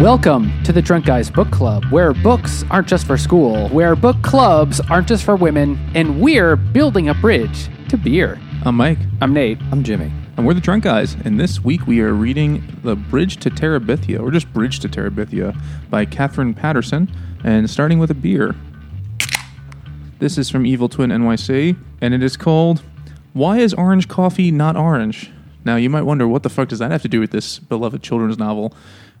Welcome to the Drunk Guys Book Club, where books aren't just for school, where book clubs aren't just for women, and we're building a bridge to beer. I'm Mike, I'm Nate. I'm Jimmy. and we're the Drunk Guys. And this week we are reading The Bridge to Terabithia, or just Bridge to Terabithia, by Katherine Patterson, and starting with a beer. This is from Evil Twin NYC, and it is called Why is Orange Coffee Not Orange? Now, you might wonder, what the fuck does that have to do with this beloved children's novel?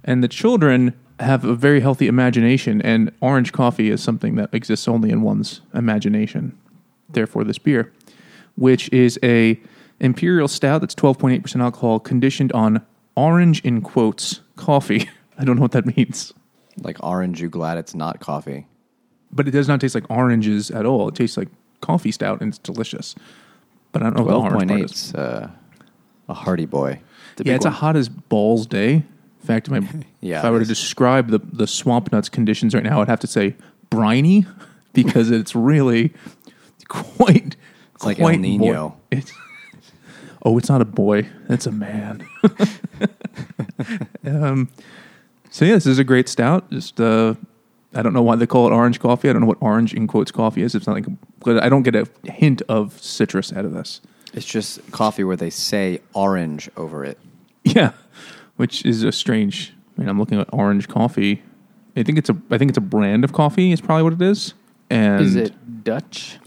And the children have a very healthy imagination, and orange coffee is something that exists only in one's imagination. Therefore, this beer, which is a imperial stout that's 12.8% alcohol, conditioned on orange in quotes coffee. I don't know what that means, Like orange, you glad it's not coffee. but it does not taste like oranges at all. It tastes like coffee stout, and it's delicious. But I don't know what the orange part eight. is. Uh, a hearty boy. The Yeah, big it's a hot as balls day. In fact, my, Yeah, if I were to describe the, the swamp nuts conditions right now, I'd have to say briny because it's really quite. It's like El Nino. boy- it's, oh, it's not a boy. It's a man. um, so yeah, this is a great stout. Just uh, I don't know why they call it orange coffee. I don't know what orange in quotes coffee is. It's not like but I don't get a hint of citrus out of this. It's just coffee where they say orange over it. Yeah, which is a strange. I mean, I'm looking at orange coffee. I think it's a. I think it's a brand of coffee. Is probably what it is. And Is it Dutch?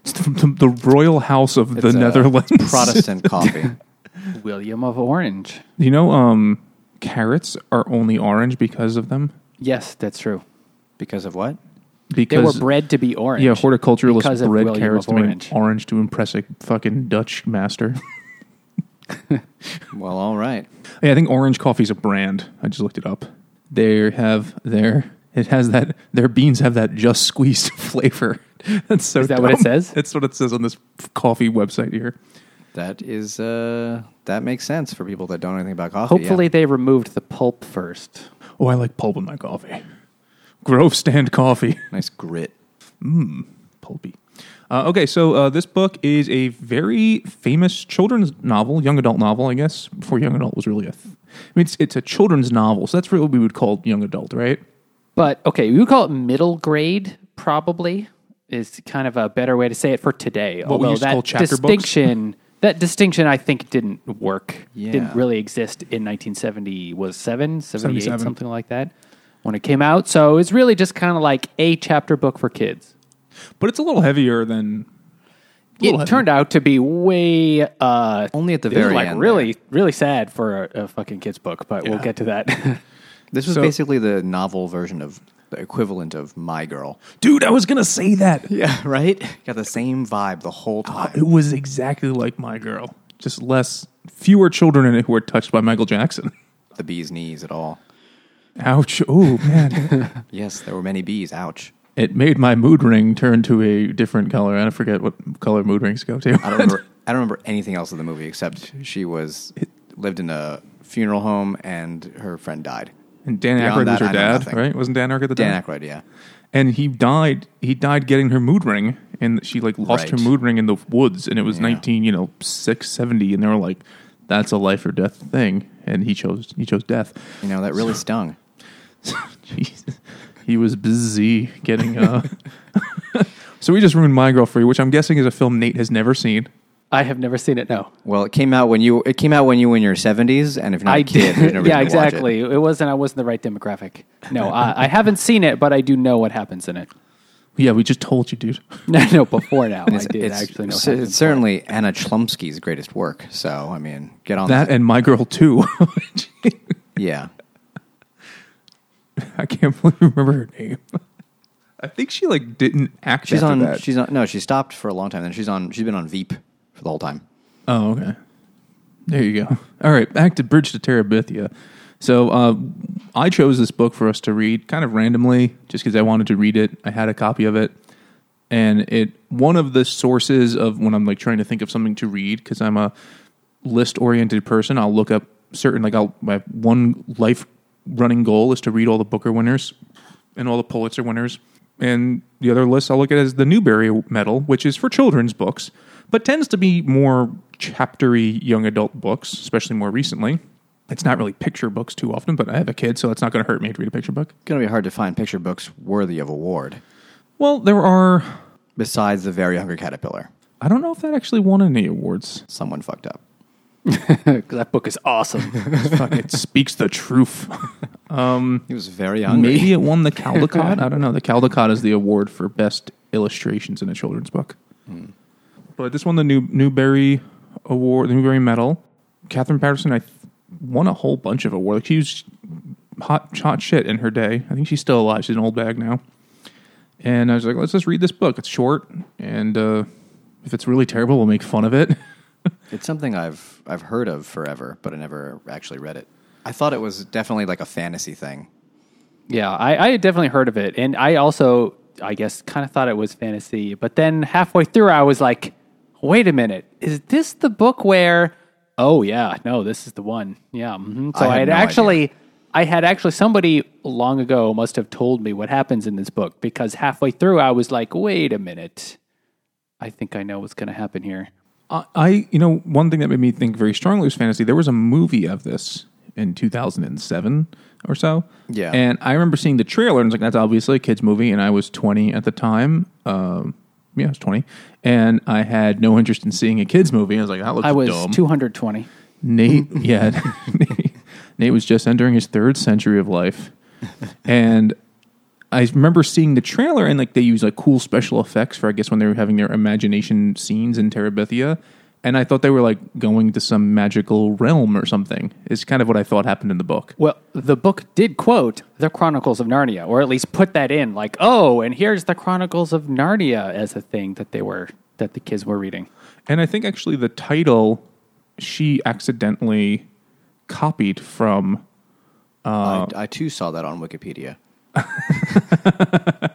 it's the, the, the royal house of the It's, uh, Netherlands? Protestant coffee. William of Orange. you know, um, carrots are only orange because of them. Yes, that's true. Because of what? Because they were bred to be orange. yeah, horticulturalists bred William carrots to Orange. orange to impress a fucking Dutch master. Well, all right. Yeah, I think Orange Coffee's a brand. I just looked it up. They have their it has that their beans have that just squeezed flavor. That's so. Is that what it says? That's what it says on this coffee website here. That is uh that makes sense for people that don't know anything about coffee. yeah. Hopefully, they removed the pulp first. Oh, I like pulp in my coffee. Grove Stand Coffee, nice grit. Mmm, pulpy. Uh, okay, so uh, this book is a very famous children's novel, young adult novel, I guess. Before young adult was really a. Th- I mean, it's, it's a children's novel, so that's really what we would call young adult, right? But okay, we would call it middle grade, probably is kind of a better way to say it for today. What Although that call chapter books? distinction, that distinction, I think, didn't work. Yeah. Didn't really exist in 1970. Was seven, 78, 77. something like that, when it came out. So it's really just kind of like a chapter book for kids. But it's a little heavier than. It little heavy. turned out to be way uh, Only at the very like end. really, really sad for a, a fucking kids book. But we'll get to that. This was So- basically the novel version of the equivalent of My Girl. Dude, I was going to say that. Yeah, right? Got the same vibe the whole time. It was exactly like My Girl, just less, fewer children in it who were touched by Michael Jackson. the bee's knees at all. Ouch. Oh, man. Yes, there were many bees. Ouch. It made my mood ring turn to a different color. I forget what color mood rings go to. I don't remember. I don't remember anything else of the movie except she was lived in a funeral home and her friend died. and Dan Beyond Aykroyd was her I dad, nothing. right? Wasn't Dan Aykroyd the Dan dad? Dan Aykroyd, yeah. And he died. He died getting her mood ring, and she like lost her mood ring in the woods, and it was Yeah. nineteen, you know, six seventy, and they were like, "That's a life or death thing," and he chose he chose death. You know that really stung. Jesus. He was busy getting. Uh... so we just ruined My Girl for you, which I'm guessing is a film Nate has never seen. I have never seen it. No, Well, it came out when you it came out when you were in your seventies, and if you're not I a kid, did. no yeah, to watch it. exactly. It. wasn't. I wasn't the right demographic. No, I, I haven't seen it, but I do know what happens in it. Yeah, we just told you, dude. No, no. Before now, I did it's- actually know. what c- happens it's certainly Anna Chlumsky's greatest work. So I mean, get on That and My Girl too. yeah, I can't believe I remember her name. I think she like didn't act. she's after on. That. She's on. No, she stopped for a long time. Then she's on. She's been on Veep for the whole time. Oh, okay. There you go. All right, back to Bridge to Terabithia. So uh, I chose this book for us to read kind of randomly, just because I wanted to read it. I had a copy of it, and it one of the sources of when I'm like trying to think of something to read because I'm a list oriented person. I'll look up certain like I'll my one life running goal is to read all the Booker winners and all the Pulitzer winners. And the other list I'll look at is the Newbery Medal, which is for children's books, but tends to be more chaptery young adult books, especially more recently. It's not really picture books too often, but I have a kid, so it's not going to hurt me to read a picture book. It's Going to be hard to find picture books worthy of award. Well, there are. Besides the Very Hungry Caterpillar, I don't know if that actually won any awards. someone fucked up. that book is awesome. It speaks the truth. He was very hungry. Maybe it won the Caldecott. I don't know. The Caldecott is the award for best illustrations in a children's book. But this won the new Newbery Award, the Newbery Medal. Katherine Patterson, I th- won a whole bunch of awards. Like she was hot, hot shit in her day. I think she's still alive. She's an old bag now. And I was like, let's just read this book. It's short, and uh, if it's really terrible, we'll make fun of it. It's something I've I've heard of forever, but I never actually read it. I thought it was definitely like a fantasy thing. Yeah, I, I had definitely heard of it, and I also, I guess, kind of thought it was fantasy. But then halfway through, I was like, "Wait a minute, is this the book where?" Oh yeah, no, this is the one. Yeah. mhm. So I I, had had no actually, I had actually somebody long ago must have told me what happens in this book because halfway through, I was like, "Wait a minute, I think I know what's going to happen here." I- you know, one thing that made me think very strongly was fantasy. There was a movie of this in 2007 or so. Yeah. And I remember seeing the trailer and I was like, that's obviously a kid's movie. And I was 20 at the time. Um, yeah, I was 20. And I had no interest in seeing a kid's movie. I was like, that looks I was dumb. two hundred twenty. Nate, yeah, Nate, Nate was just entering his third century of life, and I remember seeing the trailer and like they use like cool special effects for I guess when they were having their imagination scenes in Terabithia, and I thought they were like going to some magical realm or something. Is kind of what I thought happened in the book. Well, the book did quote the Chronicles of Narnia, or at least put that in, like, oh, and here's the Chronicles of Narnia as a thing that they were that the kids were reading. And I think actually the title she accidentally copied from. Uh, I, I too saw that on Wikipedia.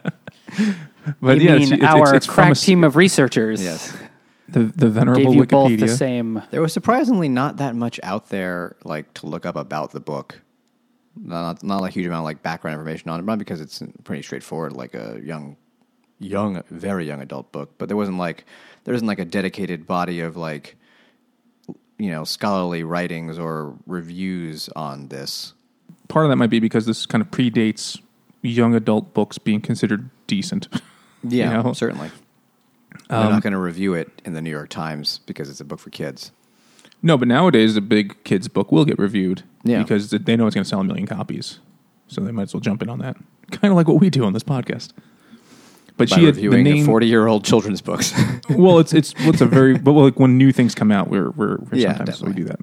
But you yeah, mean she- it's, our it's, it's crack a, team of researchers Yes, the the venerable gave you Wikipedia. both the same. there was surprisingly not that much out there like to look up about the book. Not not like a huge amount of like background information on it, not because it's pretty straightforward, like a young, young, very young adult book. But there wasn't like there isn't like a dedicated body of like, you know, scholarly writings or reviews on this. part of that might be because this kind of predates young adult books being considered decent. Yeah, You know? certainly. They're not going to review it in the New York Times because it's a book for kids. no, but nowadays a big kids book will get reviewed Yeah. because they know it's going to sell a million copies, so they might as well jump in on that. Kind of like what we do on this podcast. But By she had the name. forty-year-old children's books. well, it's it's what's a very but like when new things come out, we're we're, we're Yeah, sometimes we do that.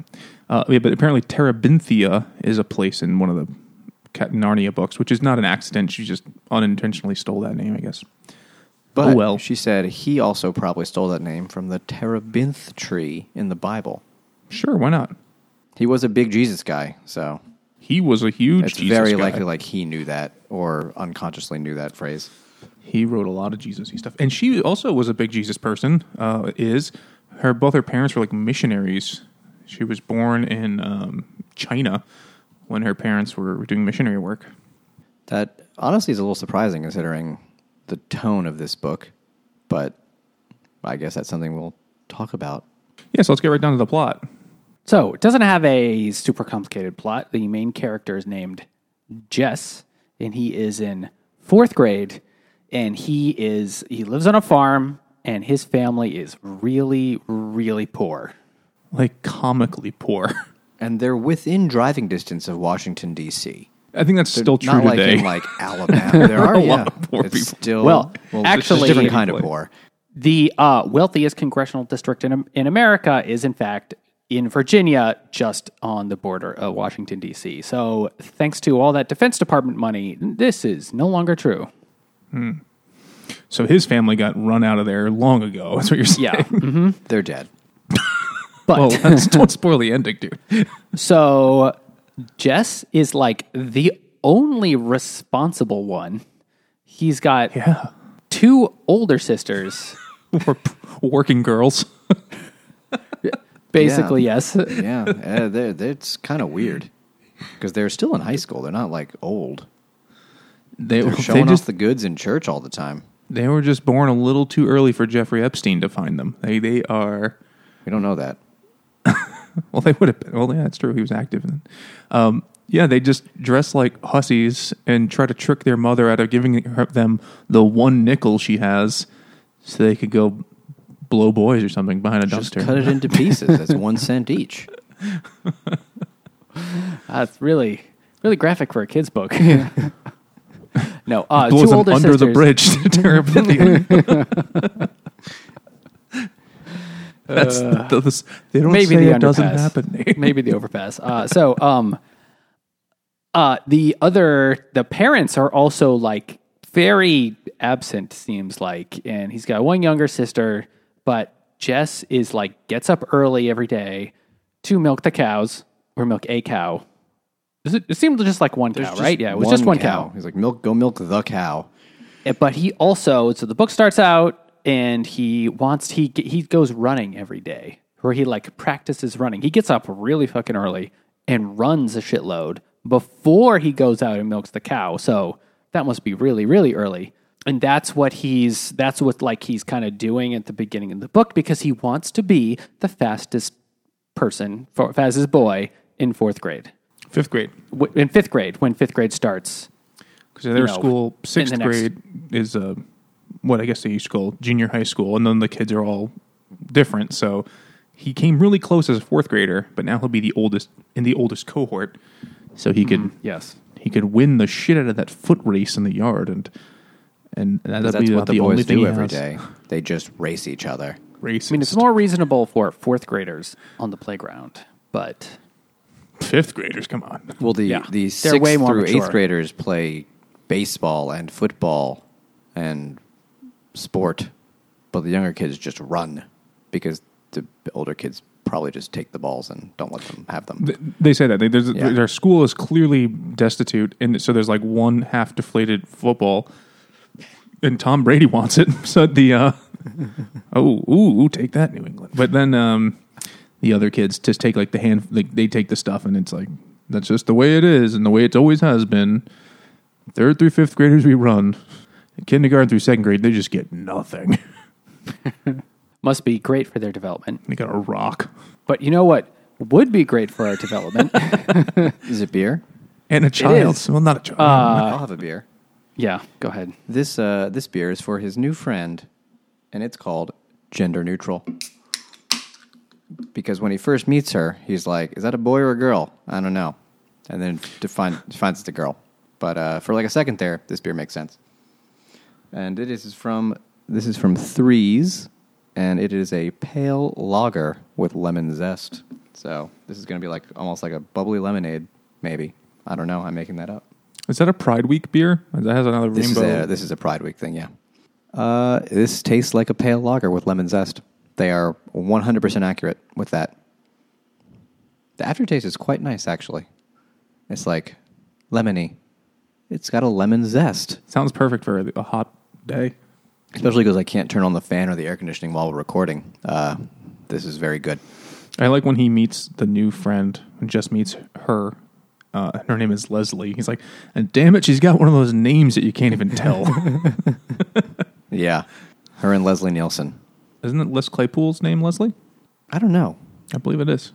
Uh, yeah, but apparently Terabithia is a place in one of the Narnia books, which is not an accident. She just unintentionally stole that name, I guess. But Oh, well. she said he also probably stole that name from the terebinth tree in the Bible. Sure, why not? He was a big Jesus guy, so He was a huge it's Jesus very guy. likely like he knew that or unconsciously knew that phrase. He wrote a lot of Jesus-y stuff, and she also was a big Jesus person. Uh, is her both her parents were like missionaries. She was born in um, China when her parents were doing missionary work. That honestly is a little surprising considering the tone of this book, but I guess that's something we'll talk about. Yeah, so let's get right down to the plot. So it doesn't have a super complicated plot. The main character is named Jess, and he is in fourth grade, and he is he lives on a farm, and his family is really, really poor. Like comically poor. And they're within driving distance of Washington D.C. I think that's still true Not like in like Alabama. There are a lot yeah, of poor it's people. Still, Well, it's actually- a different kind of poor. The uh, wealthiest congressional district in in America is, in fact, in Virginia, just on the border of Washington D.C. So, thanks to all that Defense Department money, this is no longer true. so his family got run out of there long ago. That's what you're saying. Yeah, They're dead. But Well, that's, don't spoil the ending, dude. So Jess is like the only responsible one. He's got Yeah. two older sisters. Or p- working girls. Basically, Yeah. yes. Yeah, uh, they're, they're, it's kind of weird because they're still in high school. They're not like old. They, They're they showing just off the goods in church all the time. they were just born a little too early for Jeffrey Epstein to find them. They they are We don't know that. well they would have been. Well, yeah, that's true. He was active. Then. Um, yeah, they just dress like hussies and try to trick their mother out of giving her, them the one nickel she has, so they could go blow boys or something behind a Just dumpster. cut it into pieces. That's one cent each. That's really, really graphic for a kid's book. no, uh, two older under the bridge to. That's the, the, they don't maybe say the it doesn't underpass. happen. Maybe the overpass. Uh, so, um, uh, the other, the parents are also like very absent. Seems like, and he's got one younger sister, but Jess is like gets up early every day to milk the cows or milk a cow. Does It, it seemed just like one cow, right? Yeah, it was just one cow. He's like, milk, go milk the cow. Uh, But he also, so the book starts out and he wants, he, he goes running every day where he like practices running. He gets up really fucking early and runs a shitload before he goes out and milks the cow. So that must be really, really early. And that's what he's, that's what like he's kind of doing at the beginning of the book because he wants to be the fastest person, fastest boy in fourth grade. Fifth grade. W- In fifth grade, when fifth grade starts. Because their know, school, sixth in the next- grade is uh, what I guess they used to call junior high school, and then the kids are all different. So he came really close as a fourth grader, but now he'll be the oldest in the oldest cohort. So he could mm-hmm. Yes. he could win the shit out of that foot race in the yard, and and that'll That's be what the, only boys thing do he every has. day. They just race each other. Racist. I mean, it's more reasonable for fourth graders on the playground, but fifth graders. Come on. Well, the Yeah. the sixth way more through mature. eighth graders play baseball and football and sport, but the younger kids just run because the older kids probably just take the balls and don't let them have them. Th- They say that they, there's, Yeah. their school is clearly destitute, and so there's like one half deflated football, and Tom Brady wants it. So the uh, oh ooh, ooh take that New England. But then um, the other kids just take like the hand, like they take the stuff, and it's like that's just the way it is, and the way it's always has been. Third through fifth graders we run. Kindergarten through second grade, they just get nothing. must be great for their development. they got a rock But you know what would be great for our development? Is it beer? and a child. is. Well, not a child. I'll have a beer. yeah, go ahead. This uh, this beer is for his new friend, and it's called Gender Neutral. Because when he first meets her, he's like, "Is that a boy or a girl?" I don't know, and then define, defines it's a girl. But uh, for like a second there, this beer makes sense. And it is from this is from Threes, and it is a pale lager with lemon zest. So this is going to be like almost like a bubbly lemonade, maybe. I don't know. I'm making that up. is that a Pride Week beer? That has another This rainbow. is a this is a Pride Week thing, yeah. Uh, this tastes like a pale lager with lemon zest. They are 100% accurate with that. The aftertaste is quite nice, actually. It's like lemony. It's got a lemon zest, Sounds perfect for a hot day. especially because I can't turn on the fan or the air conditioning while we're recording. Uh, this is very good. I like when he meets the new friend and just meets her. Uh, her name is Leslie. He's like, and damn it, she's got one of those names that you can't even tell. Yeah, her and Leslie Nielsen. Isn't it Les Claypool's name, Leslie? I don't know. I believe it is.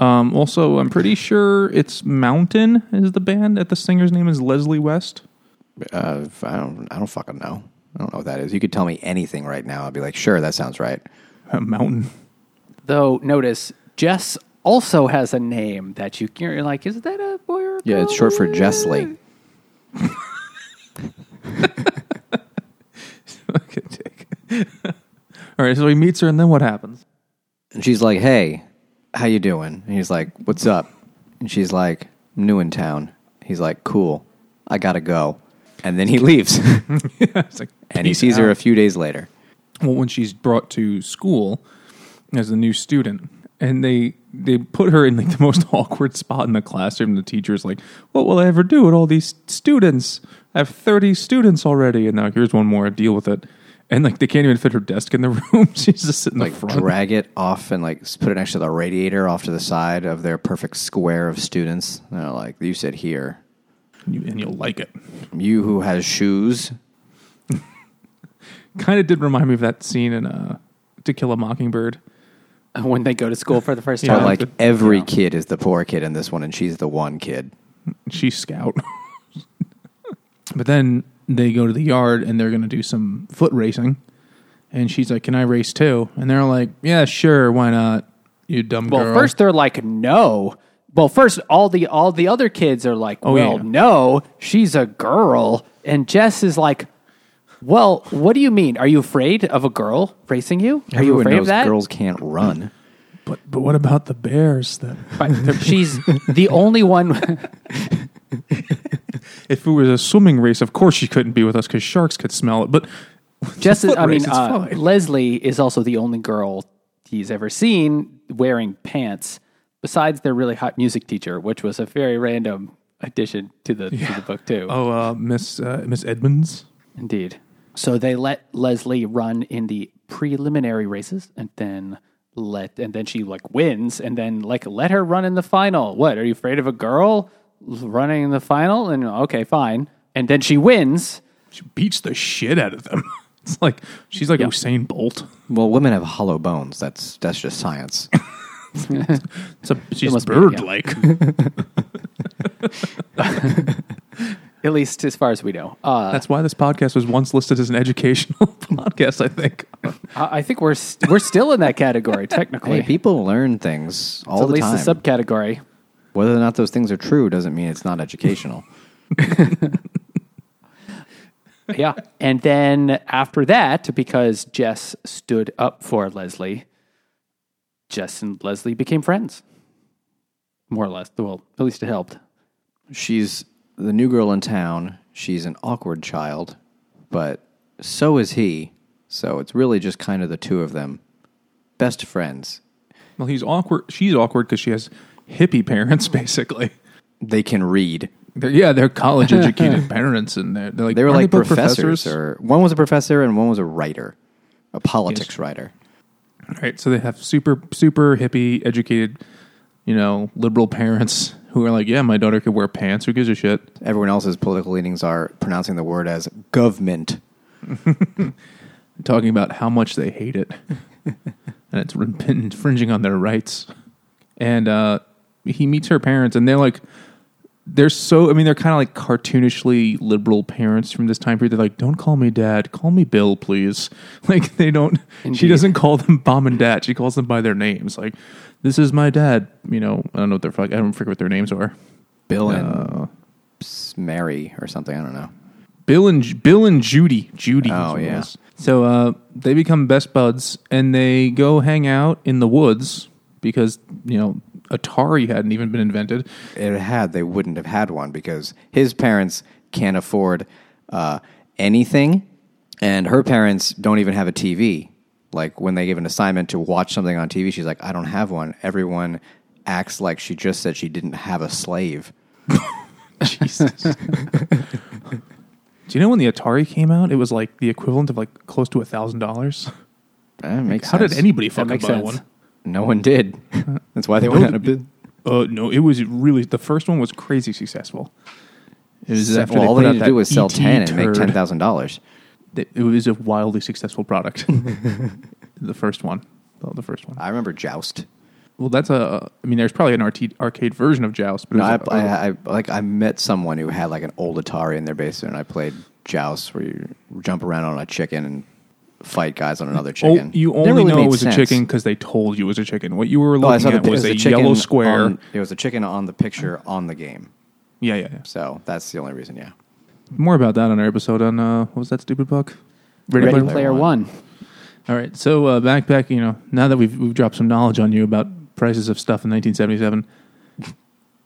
Um, also, I'm pretty sure it's Mountain is the band. That the singer's name is Leslie West. Uh, I don't. I don't fucking know. I don't know what that is. You could tell me anything right now. I'd be like, sure, that sounds right. A Mountain. Though, notice Jess also has a name that you, you're like, is that a boy or a Yeah, girl? it's short for Jessley. okay, Jake. All right, so he meets her, and then what happens? And she's like, "Hey, how you doing?" And he's like, "What's up?" And she's like, I'm "New in town." He's like, "Cool, I gotta go." And then he leaves, It's like, and he sees her a few days later. well, when she's brought to school as a new student, and they they put her in like the most awkward spot in the classroom. The teacher's like, "What will I ever do with all these students? I have thirty students already, and now here's one more. Deal with it." And like they can't even fit her desk in the room. She's just sitting Like, the front. drag it off and like put it next to the radiator off to the side of their perfect square of students. And they're like, "You sit here. you, and you'll like it. You who has shoes." Kind of did remind me of that scene in uh, To Kill a Mockingbird when they go to school for the first Yeah, time. like the- every yeah. kid is the poor kid in this one, and she's the one kid. She's scout. but then they go to the yard and they're going to do some foot racing. And she's like, "Can I race too?" And they're like, "Yeah, sure, why not?" You dumb well, girl. first they're like, no. Well, first all the all the other kids are like, Oh, well, yeah. no, she's a girl, and Jess is like, well, what do you mean? Are you afraid of a girl racing you? Are you Everyone afraid knows of that? girls can't run. but but what about the bears? That But she's the only one. if it was a swimming race, of course she couldn't be with us because sharks could smell it. But Jess, is, foot I race, mean, it's uh, fine. Leslie is also the only girl he's ever seen wearing pants, besides their really hot music teacher, which was a very random addition to the to the book too. oh, uh, Miss uh, Miss Edmonds. Indeed. So they let Leslie run in the preliminary races, and then let and then she like wins, and then like let her run in the final. What are you afraid of a girl running in the final? And okay, fine. And then she wins. She beats the shit out of them. It's like she's like Yeah. Usain Bolt. Well, women have hollow bones. That's that's just science. It's a, she's must bird yeah. like. At least as far as we know. Uh, That's why this podcast was once listed as an educational podcast. I think. I I think we're st- we're still in that category technically. hey, people learn things all it's at the least time. a subcategory. Whether or not those things are true doesn't mean it's not educational. yeah. And then after that, because Jess stood up for Leslie, Jess and Leslie became friends. More or less. Well, at least it helped. She's the new girl in town. She's an awkward child, but so is he. So it's really just kind of the two of them, best friends. Well, he's awkward. She's awkward because she has hippie parents, basically. They can read. They're, yeah, they're college educated parents, and they're, they're like They were like both professors, or one was a professor and one was a writer, a politics writer. right? So they have super super hippie educated, you know, liberal parents who are like, yeah, my daughter could wear pants. Who gives a shit? Everyone else's political leanings are pronouncing the word as government. Talking about how much they hate it, and it's infringing on their rights. And uh, he meets her parents, and they're like, they're so. I mean, they're kind of like cartoonishly liberal parents from this time period. They're like, "Don't call me dad. Call me Bill, please." Like they don't. She doesn't call them mom and dad. She calls them by their names. Like, this is my dad. You know, I don't know what they're. I don't forget what their names are. Bill Uh, and S- Mary or something. I don't know. Bill and Bill and Judy. Judy. Oh, yeah. So uh, they become best buds, and they go hang out in the woods because you know Atari hadn't even been invented. It had they wouldn't have had one because his parents can't afford uh, anything, and her parents don't even have a TV. Like when they give an assignment to watch something on TV, she's like, "I don't have one." Everyone acts like she just said she didn't have a slave. Jesus. Do you know when the Atari came out? It was like the equivalent of like close to a thousand dollars. That makes How did sense. anybody That fucking buy sense. one? No one did. That's why they went out of business. Uh, no, it was really the first one was crazy successful. It was after Well, all put they had to do was sell ET ten and make ten thousand dollars. It it was a wildly successful product. the first one, oh, the first one. I remember Joust. Well, that's a. I mean, there's probably an arcade, arcade version of Joust, but No, I, it was a- I, I like I met someone who had like an old Atari in their basement, and I played Joust, where you jump around on a chicken and fight guys on another Oh, chicken. you only really know it was sense. a chicken because they told you it was a chicken. What you were Oh, looking saw the, at it was was a a yellow square. On, it was a chicken on the picture on the game. yeah, yeah, yeah. So that's the only reason. Yeah. More about that on our episode on uh, what was that stupid book? Ready, Player Player One. One. All right, so uh, back back, you know, now that we've we've dropped some knowledge on you about prices of stuff in 1977,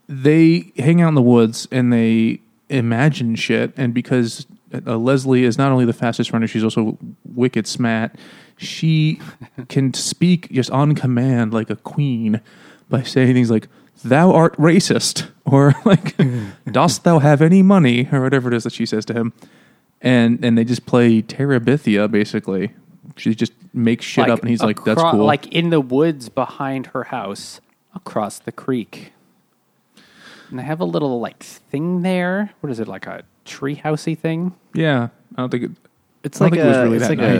they hang out in the woods and they imagine shit. And because uh, Leslie is not only the fastest runner, she's also wicked smart. She can speak just on command like a queen by saying things like "Thou art racist" or like "Dost thou have any money?" or whatever it is that she says to him and and they just play Terabithia basically. She just makes shit up, and he's like, "That's acro- cool." Like in the woods behind her house, across the creek. And they have a little like thing there. What is it like a tree housey thing? yeah, I don't think it. It's I don't like think it was a- really it's that like a-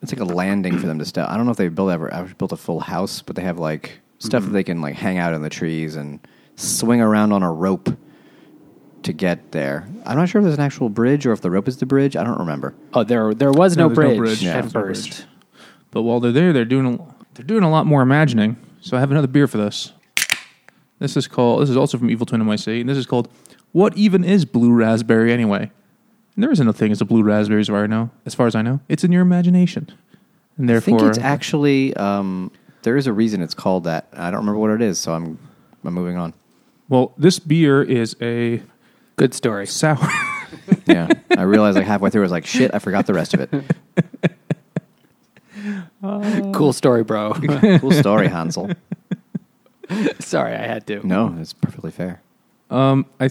it's like a landing for them to step. I don't know if they built ever ever built a full house, but they have like stuff that they can like hang out in the trees and swing around on a rope to get there. I'm not sure if there's an actual bridge or if the rope is the bridge. I don't remember. Oh, there there was No, no, there's no bridge, bridge. Yeah, at there's no first. bridge. But while they're there, they're doing a, they're doing a lot more imagining. So I have another beer for this. This is called. This is also from Evil Twin NYC, and this is called "What Even Is Blue Raspberry Anyway?" And there isn't a thing as a blue raspberry, as far as I know. As far as I know, it's in your imagination, and therefore, I think it's actually um, there is a reason it's called that. I don't remember what it is, so I'm I'm moving on. well, this beer is a Good story. sour. Yeah, I realized like halfway through, I was like, shit, I forgot the rest of it. Cool story, bro. Cool story, Hansel. Sorry, I had to. No, it's perfectly fair. Um, I,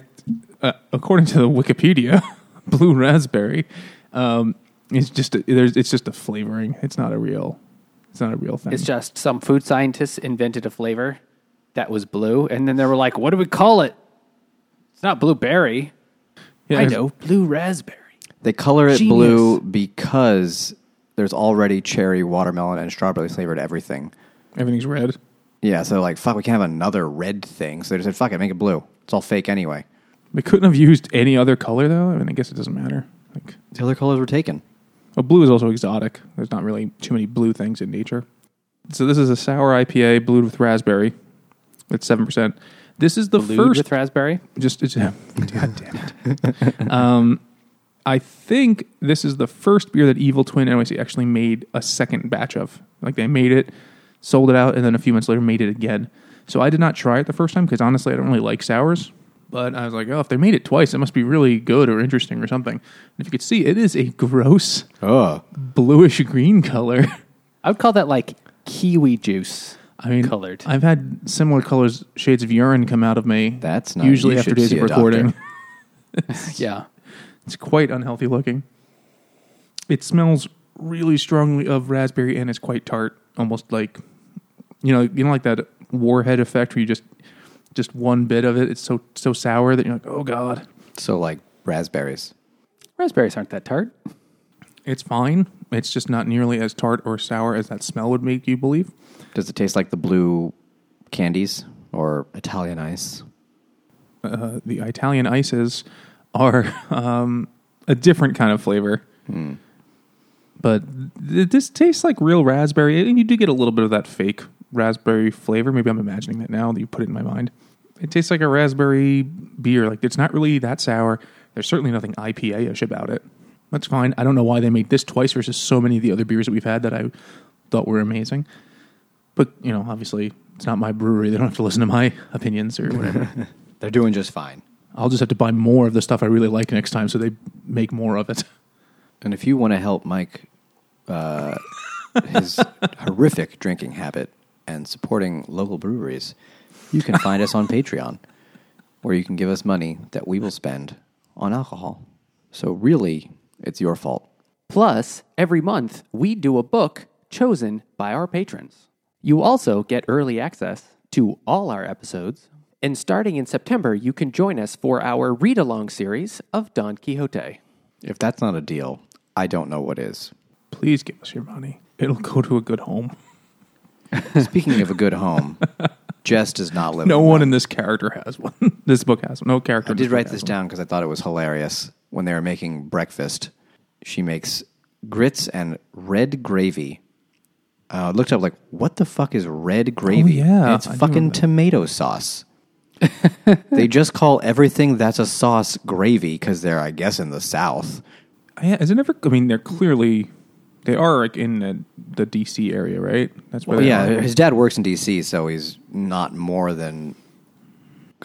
uh, according to the Wikipedia, blue raspberry, um, it's just a, there's it's just a flavoring. It's not a real, it's not a real thing. It's just some food scientists invented a flavor that was blue, and then they were like, "What do we call it? It's not blueberry. Yeah, I it's- know, blue raspberry." They color it Genius. blue because there's already cherry, watermelon, and strawberry flavored everything. Everything's red. Yeah, so like, fuck, we can't have another red thing. So they just said, fuck it, make it blue. It's all fake anyway. They couldn't have used any other color though. I mean, I guess it doesn't matter. Like, The other colors were taken. Well, blue is also exotic. There's not really too many blue things in nature. So this is a sour IPA, blued with raspberry. It's seven percent. This is the Blued first with raspberry. just it's, God damn it. um, I think this is the first beer that Evil Twin NYC actually made a second batch of. Like they made it, sold it out, and then a few months later made it again. So I did not try it the first time because honestly I don't really like sours. But I was like, oh, if they made it twice, it must be really good or interesting or something. And if you could see, it is a gross bluish green color. I would call that like kiwi juice. I mean, Colored. I've had similar colors, shades of urine come out of me. That's not- usually you after should days see of a doctor. recording. Yeah, It's quite unhealthy looking. It smells really strongly of raspberry and it's quite tart, almost like you know, you know, like that warhead effect where you just just one bit of it, it's so so sour that you're like, oh god, So like raspberries. raspberries aren't that tart. it's fine. It's just not nearly as tart or sour as that smell would make you believe. Does it taste like the blue candies or Italian ice? Uh, the Italian ices are um, a different kind of flavor. But th- this tastes like real raspberry, and you do get a little bit of that fake raspberry flavor. Maybe I'm imagining that now that you put it in my mind. It tastes like a raspberry beer. Like it's not really that sour. There's certainly nothing IPA-ish about it. That's fine. I don't know why they made this twice versus so many of the other beers that we've had that I thought were amazing. But you know, obviously, it's not my brewery. They don't have to listen to my opinions or whatever. They're doing just fine. I'll just have to buy more of the stuff I really like next time, so they make more of it. And if you want to help Mike, uh, his horrific drinking habit and supporting local breweries, you can find us on Patreon, where you can give us money that we will spend on alcohol. So really, it's your fault. Plus, every month we do a book chosen by our patrons. You also get early access to all our episodes. And starting in September, you can join us for our read along series of Don Quixote. If that's not a deal, I don't know what is. Please give us your money. It'll go to a good home. Speaking of a good home, Jess does not live. No one in this character has one. this book has one. No character. I did write this down because I thought it was hilarious. When they were making breakfast, she makes grits and red gravy. Uh, I looked up like, what the fuck is red gravy? Oh, yeah, And it's I do fucking remember tomato sauce. they just call everything that's a sauce gravy because they're, I guess, in the South. Yeah, is it ever? I mean, they're clearly they are like in the, the DC area, right? That's where Well, they yeah, are. his dad works in D.C., so he's not more than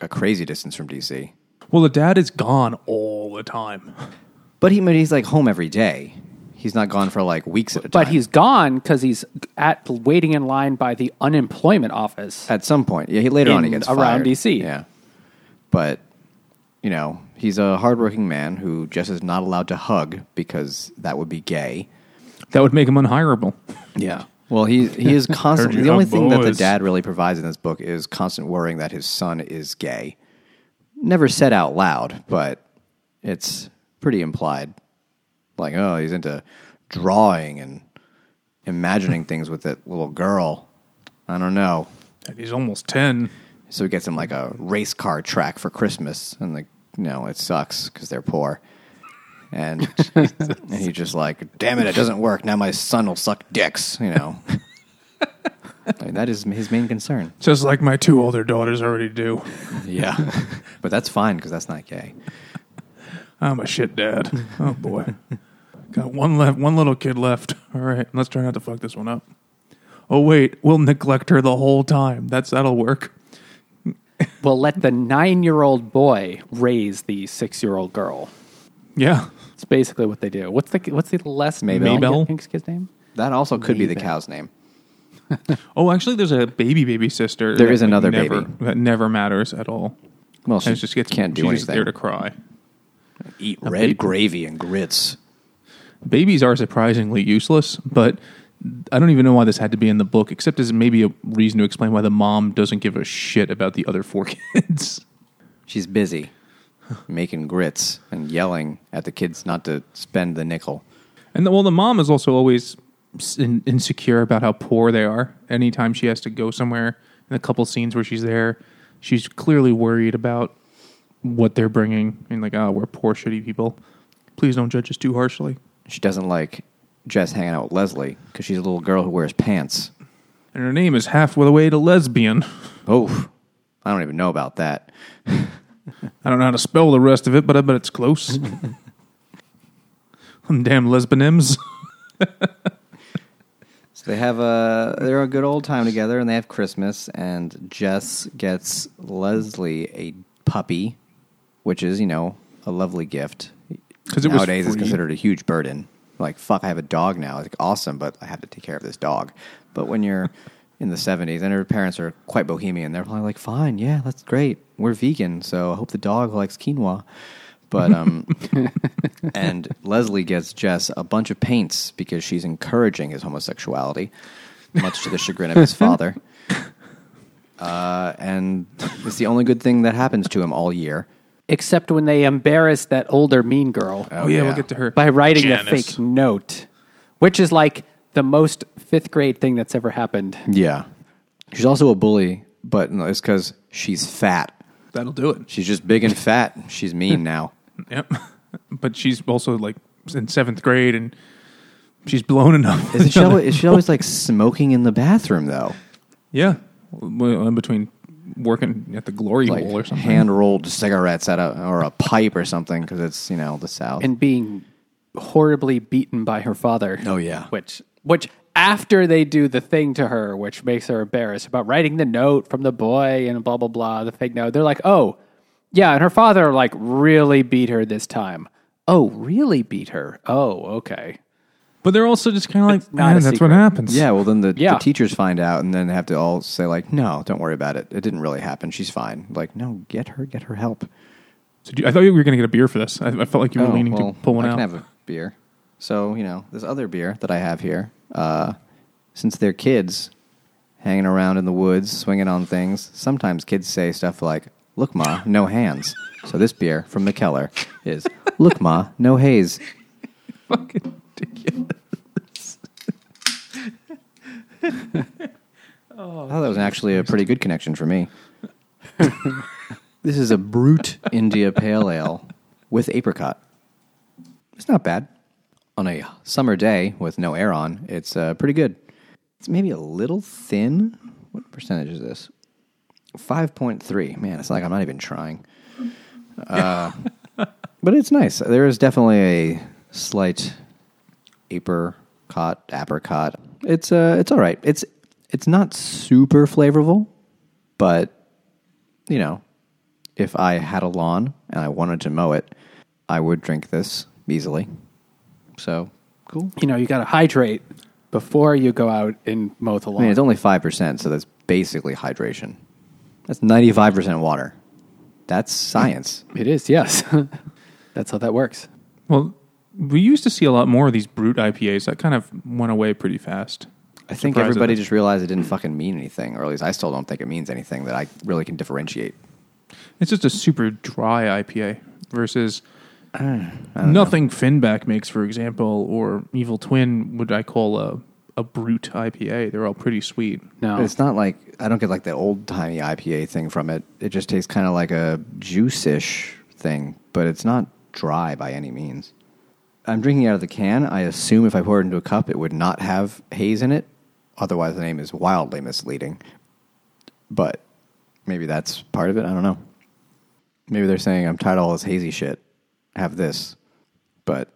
a crazy distance from D.C. Well, the dad is gone all the time. But he, but he's like home every day. He's not gone for like weeks at a time. But he's gone because he's at waiting in line by the unemployment office. At some point, yeah. He later on he gets around fired. DC. Yeah, but you know he's a hardworking man who just is not allowed to hug because that would be gay. That would make him unhireable. Yeah. Well, he he is constantly the only hug thing that the boys. dad really provides in this book is constant worrying that his son is gay. Never said out loud, but it's pretty implied. Like, oh, he's into drawing and imagining things with that little girl. I don't know. And he's almost 10. So he gets him like a race car track for Christmas, and like, no, it sucks because they're poor. And, and he's just like, damn it, it doesn't work. Now my son will suck dicks, you know. I mean, that is his main concern. Just like my two older daughters already do. Yeah. but that's fine because that's not gay. I'm a shit dad. Oh boy. Got one left, one little kid left. All right, let's try not to fuck this one up. Oh wait, we'll neglect her the whole time. That's that'll work. We'll let the nine year old boy raise the six year old girl. Yeah. It's basically what they do. What's the what's the less May Belle? Maybell? I think's kid's name? That also could be the Maybe. cow's name. Oh, actually, there's a baby baby sister. There that, is another never, baby. that never matters at all. Well, she And just gets can't do she's anything. there to cry. Eat A red baby. gravy and grits. Babies are surprisingly useless, but I don't even know why this had to be in the book, except as maybe a reason to explain why the mom doesn't give a shit about the other four kids. She's busy making grits and yelling at the kids not to spend the nickel. And the, well, the mom is also always in, insecure about how poor they are. Anytime she has to go somewhere, in a couple scenes where she's there, she's clearly worried about what they're bringing. And like, oh, we're poor, shitty people. Please don't judge us too harshly. She doesn't like Jess hanging out with Leslie because she's a little girl who wears pants. And her name is half the way to lesbian. Oh, I don't even know about that. I don't know how to spell the rest of it, but I bet it's close. Damn lesbianims. So they have a they're a good old time together, and they have Christmas. And Jess gets Leslie a puppy, which is you know a lovely gift. 'Cause it was nowadays it's considered a huge burden. Like fuck, I have a dog now. It's like, awesome, but I have to take care of this dog. But when you're in the '70s and her parents are quite bohemian, they're probably like, fine, yeah, that's great. We're vegan, so I hope the dog likes quinoa. But um, and Leslie gets Jess a bunch of paints because she's encouraging his homosexuality, much to the chagrin of his father. Uh, and it's the only good thing that happens to him all year. Except when they embarrass that older mean girl Oh, yeah, we'll get to her. by writing a Janice. fake note, which is like the most fifth grade thing that's ever happened. Yeah, she's also a bully, but no, it's because she's fat. That'll do it. She's just big and fat. She's mean now. Yep. But she's also like in seventh grade and she's blown enough. Is she always, is she always like smoking in the bathroom though? yeah. Well, In between working at the glory Like hole or something. hand rolled cigarettes at a or a pipe or something because it's you know the South. and being horribly beaten by her father. Oh, yeah. which which after they do the thing to her, which makes her embarrassed about writing the note from the boy and blah blah blah, the fake note. They're like, oh yeah, and her father like really beat her this time. Oh, really beat her? Oh, okay. But they're also just kind of like, not man, that's secret. what happens. Yeah, well, then the, Yeah. the teachers find out, and then they have to all say like, "No, don't worry about it. It didn't really happen. She's fine." Like, no, get her, get her help. So do you- I thought you were going to get a beer for this. I, I felt like you were Oh, leaning well, to pull one I out. can have a beer. So you know, this other beer that I have here, uh, since they're kids, hanging around in the woods, swinging on things. Sometimes kids say stuff like, "Look, ma, no hands." So this beer from Mikkeller is, "Look, ma, no haze." Fucking ridiculous. I thought that was actually a pretty good connection for me. this is a brute India Pale Ale with apricot. It's not bad. On a summer day with no air on, it's uh, pretty good. It's maybe a little thin. What percentage is this? 5.3. Man, it's like I'm not even trying. Uh, but it's nice. There is definitely a slight apricot, apricot. It's uh, it's all right. It's it's not super flavorful, but you know, if I had a lawn and I wanted to mow it, I would drink this easily. So cool. You know, you got to hydrate before you go out and mow the I lawn. mean, it's only five percent, so that's basically hydration. That's ninety-five percent water. That's science. it is, yes. That's how that works. Well, we used to see a lot more of these brute IPAs. That kind of went away pretty fast. I think Surprised everybody it. just realized it didn't fucking mean anything, or at least I still don't think it means anything that I really can differentiate. It's just a super dry IPA versus Hmm. nothing Finback makes, for example, or Evil Twin would I call a, a brute IPA. They're all pretty sweet. No, it's not like I don't get like the old timey IPA thing from it. It just tastes kind of like a juice-ish thing, but it's not dry by any means. I'm drinking out of the can. I assume if I pour it into a cup, it would not have haze in it. Otherwise, the name is wildly misleading. But maybe that's part of it. I don't know. Maybe they're saying I'm tired of all this hazy shit. Have this, but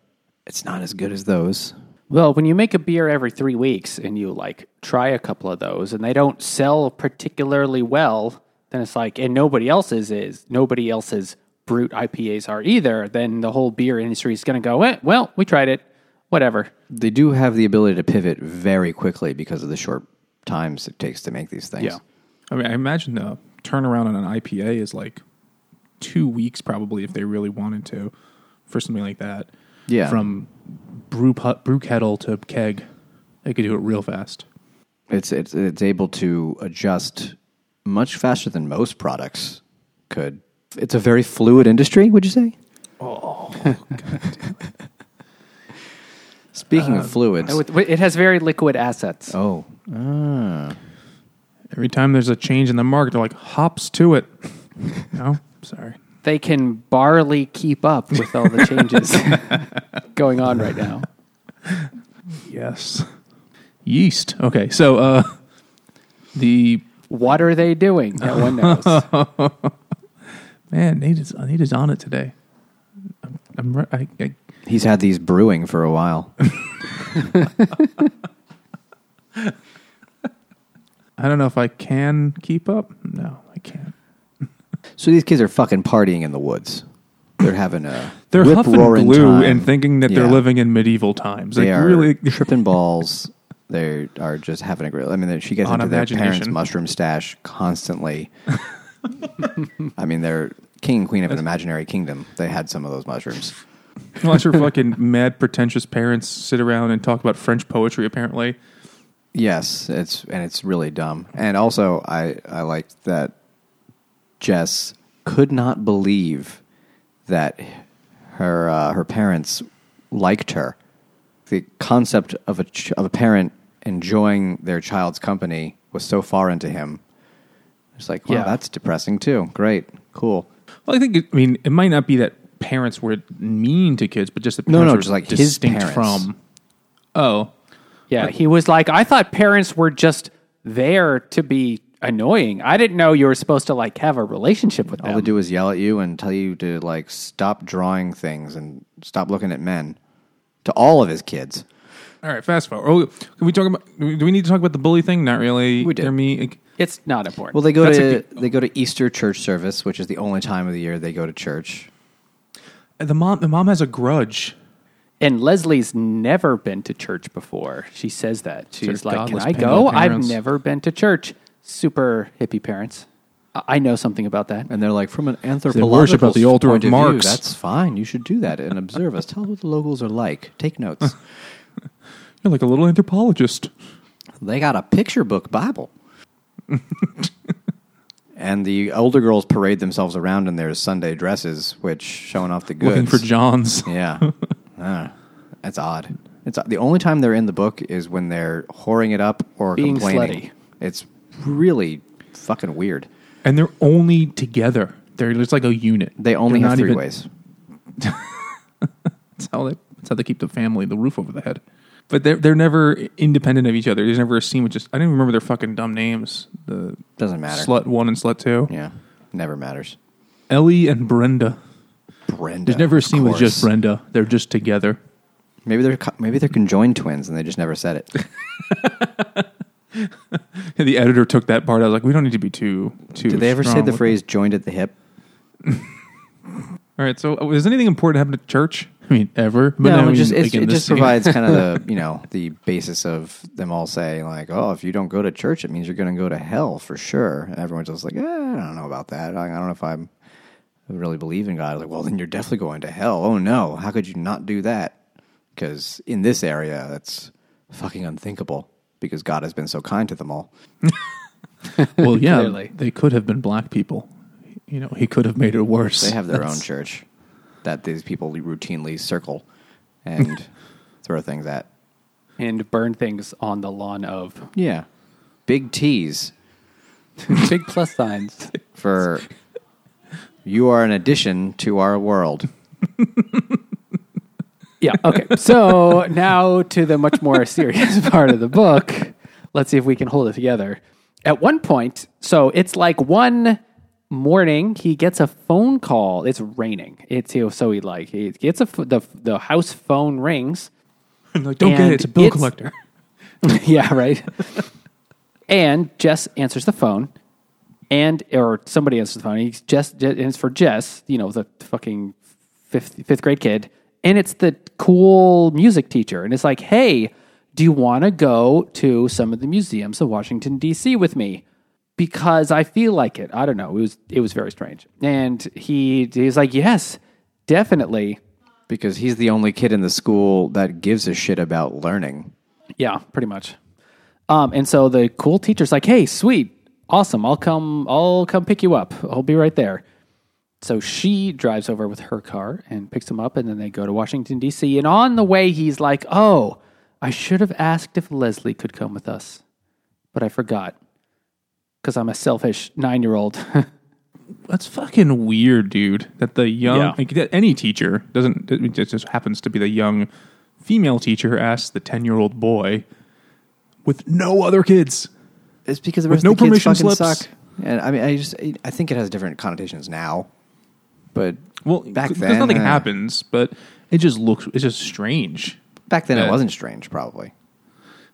it's not as good as those. Well, when you make a beer every three weeks and you like try a couple of those and they don't sell particularly well, then it's like, and nobody else's is, nobody else's brut IPAs are either, then the whole beer industry is going to go, eh, well, we tried it, whatever. They do have the ability to pivot very quickly because of the short times it takes to make these things. Yeah. I mean, I imagine the turnaround on an IPA is like two weeks, probably, if they really wanted to, for something like that. Yeah. From brew put, brew kettle to keg, they could do it real fast. It's it's it's able to adjust much faster than most products could. It's a very fluid industry, would you say? Oh, god. Speaking of fluids, It has very liquid assets. oh, Ah. Every time there's a change in the market, they're like hops to it. no, sorry. They can barely keep up with all the changes going on right now. Yes. Yeast. Okay, so uh, the What are they doing? No one knows. man, Nate is, Nate is on it today. I'm, I'm re- I, I, he's had these brewing for a while. I don't know if I can keep up. No, I can't. So these kids are fucking partying in the woods. They're having a They're huffing rip-roaring glue time. and thinking that Yeah. they're living in medieval times. They like are really, tripping balls. They are just having a great. I mean, she gets On into their imagination. parents' mushroom stash constantly. I mean, they're king and queen of an imaginary kingdom. They had some of those mushrooms. watch her fucking mad, pretentious parents sit around and talk about French poetry. Apparently, Yes, it's and it's really dumb. And also, I I liked that Jess could not believe that her uh, her parents liked her. The concept of a ch- of a parent enjoying their child's company was so far into him. It's like, wow, Yeah. that's depressing too. Great, cool. well, I think. It, I mean, it might not be that parents were mean to kids, but just that No, parents no, were just like his distinct parents. from. Oh, Yeah, he was like, I thought parents were just there to be annoying. I didn't know you were supposed to like have a relationship with All they do is yell at you and tell you to like stop drawing things and stop looking at men. To all of his kids. all right. Fast forward. Oh, can we talk about? Do we need to talk about the bully thing? Not really. We did. They're me. It's not important. Well, they go That's to a big- they go to Easter church service, which is the only time of the year they go to church. The mom. The mom has a grudge. and Leslie's never been to church before. She says that. She's Sort of like, Can I pinball go? I've never been to church. Super hippie parents. I I know something about that. And they're like, from an anthropological worship at the altar of view, Marx. that's fine. You should do that and observe us. Tell us what the locals are like. Take notes. You're like a little anthropologist. they got a picture book Bible. and the older girls parade themselves around in their Sunday dresses, which showing off the goods. Looking for Johns. Yeah, Ah, that's odd. It's the only time they're in the book is when they're whoring it up or Being complaining. slutty. It's really fucking weird. and they're only together. They're just like a unit. They only They're have three even- ways. That's how they. That's how they keep the family, the roof over the head. But they're they're never independent of each other. There's never a scene with just. I don't even remember their fucking dumb names. The Doesn't matter. slut one and slut two. Yeah, never matters. Ellie and Brenda. Brenda. There's never a scene with just. Brenda. They're just together. Maybe they're maybe they're conjoined twins and they just never said it. And the editor took that part. I was like, we don't need to be too too. Did they ever say the phrase "joined at the hip"? All right. So, uh, is anything important happen at church? I mean, ever? But no, I mean, just it just provides kind of the you know the basis of them all saying like, oh, if you don't go to church, it means you're going to go to hell for sure. And everyone's just like, eh, I don't know about that. I, I don't know if I'm I really believe in God. Like, well, then you're definitely going to hell. Oh no, how could you not do that? Because in this area, that's fucking unthinkable. Because God has been so kind to them all. Well, yeah, Clearly. they could have been black people. You know, he could have made it worse. They have their own church that these people routinely circle and throw things at. and burn things on the lawn of Yeah. Big T's big plus signs. for you are an addition to our world. Yeah. Okay. So now to the much more serious part of the book. Let's see if we can hold it together. At one point, so it's like one morning, he gets a phone call. It's raining. It's so he like he gets a the the house phone rings. like, don't get it. It's a bill it's- collector. yeah. Right. and Jess answers the phone, and or somebody answers the phone. He's Jess, and it's for Jess. You know the fucking fifth fifth grade kid, and it's the cool music teacher, and it's like, hey, do you want to go to some of the museums of Washington D.C. with me? Because I feel like it. I don't know. It was it was very strange, and he he's like, yes, definitely. Because he's the only kid in the school that gives a shit about learning. Yeah, pretty much. Um, and so the cool teacher's like, "Hey, sweet, awesome! I'll come. I'll come pick you up. I'll be right there." So she drives over with her car and picks him up, and then they go to Washington D.C. And on the way, he's like, "Oh, I should have asked if Leslie could come with us, but I forgot because I'm a selfish nine-year-old." That's fucking weird, dude. That the young, Yeah. like that any teacher doesn't. It just happens to be the young female teacher asks the ten year old boy with no other kids. It's because the With no the kids permission fucking slips. suck. And I mean, I just I think it has different connotations now, but Well, Back because then, nothing uh, happens, but it just looks. It's just strange. back then Yeah. it wasn't strange. Probably.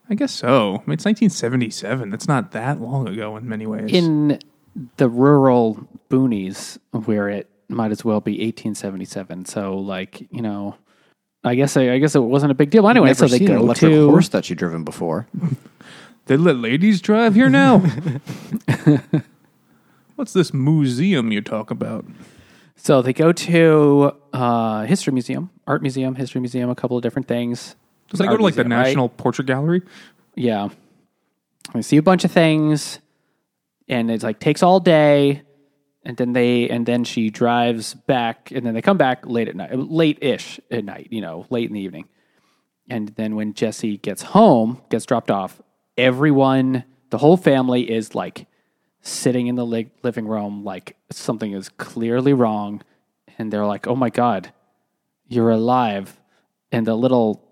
I guess so. I mean, it's 1977. That's not that long ago in many ways. in the rural boonies, where it might as well be 1877. So, like, you know. I guess I, I guess it wasn't a big deal anyway. Never So they seen an go electric to horse that you driven before. they let ladies drive here now. What's this museum you talk about? So they go to uh, history museum, art museum, history museum, a couple of different things. Does that go to like the museum, right? National Portrait Gallery? Yeah, we see a bunch of things, and it's like takes all day, and then they and then she drives back, and then they come back late at night, late ish at night, you know, late in the evening, and then when Jesse gets home, gets dropped off, everyone, the whole family is like sitting in the li- living room, like something is clearly wrong, and they're like, "Oh my god, you're alive!" And the little,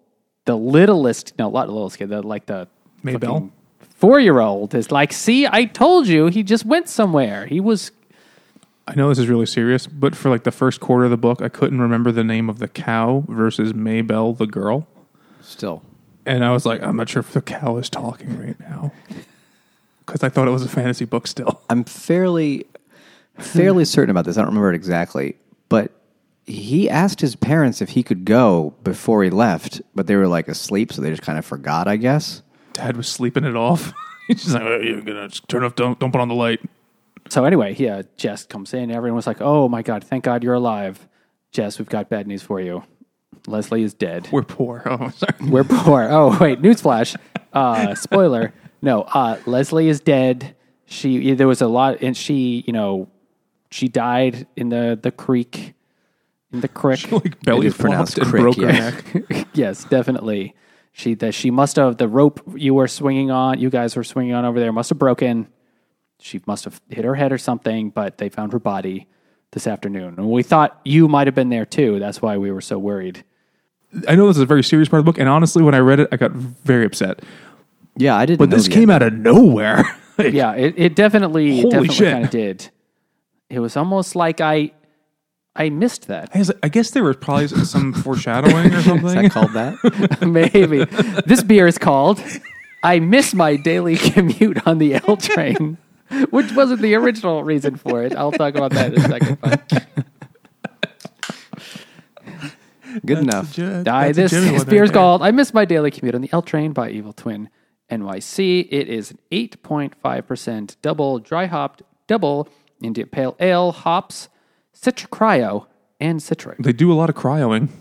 the littlest, no, not the littlest kid, the like the May Belle? four year old is like, "See, I told you, he just went somewhere. He was." I know this is really serious, but for like the first quarter of the book, I couldn't remember the name of the cow versus May Belle, the girl. Still, And I was like, I'm not sure if the cow is talking right now. Because I thought it was a fantasy book still. I'm fairly fairly certain about this. I don't remember it exactly, but he asked his parents if he could go before he left, but they were like asleep, so they just kind of forgot. I guess. Dad was sleeping it off. He's just like, oh, you're gonna just turn off, don't, don't put on the light. So anyway, yeah, Jess comes in. Everyone was like, "Oh my god, thank God you're alive, Jess. We've got bad news for you. Leslie is dead." We're poor. Oh, sorry. We're poor. Oh, wait, newsflash. Uh, spoiler. No, uh, Leslie is dead. She there was a lot, and she, you know, she died in the the creek, in the creek. like belly is pronounced flopped and crick, broke her yeah. neck. yes, definitely. She that she must have the rope you were swinging on, you guys were swinging on over there, must have broken. She must have hit her head or something, but they found her body this afternoon, and we thought you might have been there too. That's why we were so worried. I know this is a very serious part of the book, and honestly, when I read it, I got very upset. Yeah, I didn't. But this came out of nowhere. Like, yeah, it, it definitely, definitely kind of did. It was almost like I, I missed that. I, was I guess there was probably some foreshadowing or Is something. that called that? Maybe this beer is called "I Miss My Daily Commute on the L Train," which wasn't the original reason for it. I'll talk about that in a second. But Good enough. Ju- that's this Jimmy this one beer is called "I Miss My Daily Commute on the L Train" by Evil Twin NYC. It is an eight point five percent double dry hopped double India Pale Ale hops, Citra Cryo, and Citra. They do a lot of cryoing.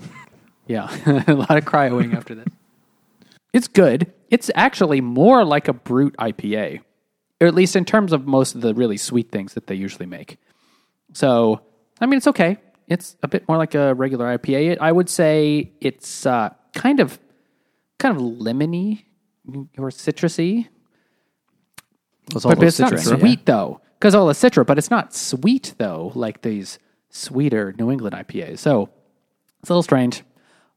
Yeah, a lot of cryoing after this. It's good. It's actually more like a brut IPA, or at least in terms of most of the really sweet things that they usually make. So, I mean, it's okay. It's a bit more like a regular IPA. I would say it's uh, kind of kind of lemony or citrusy. It's all But those it's not citrin, yeah. sweet though, because all the citra. But it's not sweet though, like these sweeter New England IPAs. So it's a little strange.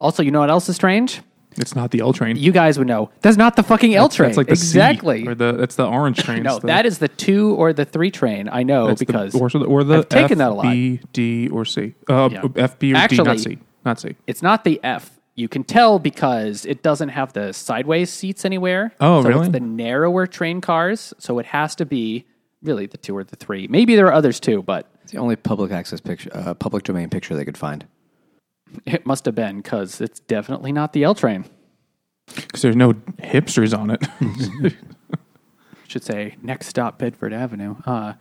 Also, you know what else is strange? It's not the L train. You guys would know. That's not the fucking L train. That's like the C, exactly. or the that's the orange train. no, the- that is the two or the three train. I know that's the- because or, the- or the I've taken F, that a lot. B, D, or C. Uh, Yeah. F, B, or D, not C. Not C. it's not the F. You can tell because it doesn't have the sideways seats anywhere. Oh, so really? It's the narrower train cars, so it has to be really the two or the three. Maybe there are others too, but It's the only public access picture, uh, public domain picture they could find. it must have been because it's definitely not the L train. Because there's no hipsters on it. Should say next stop Bedford Avenue. Uh,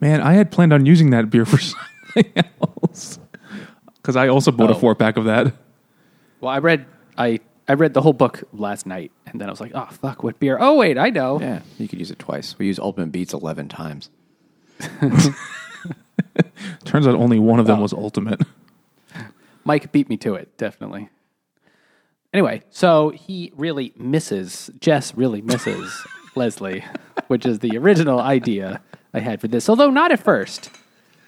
Man, I had planned on using that beer for something else. Because I also bought a Oh. four pack of that. Well, I read I I read the whole book last night, and then I was like, oh fuck, what beer? Oh wait, I know. Yeah, you could use it twice. We use Ultimate Beats 11 times. Turns out only one of them was ultimate. Mike beat me to it, definitely. Anyway, so he really misses, Jess really misses Leslie, which is the original idea I had for this, although not at first.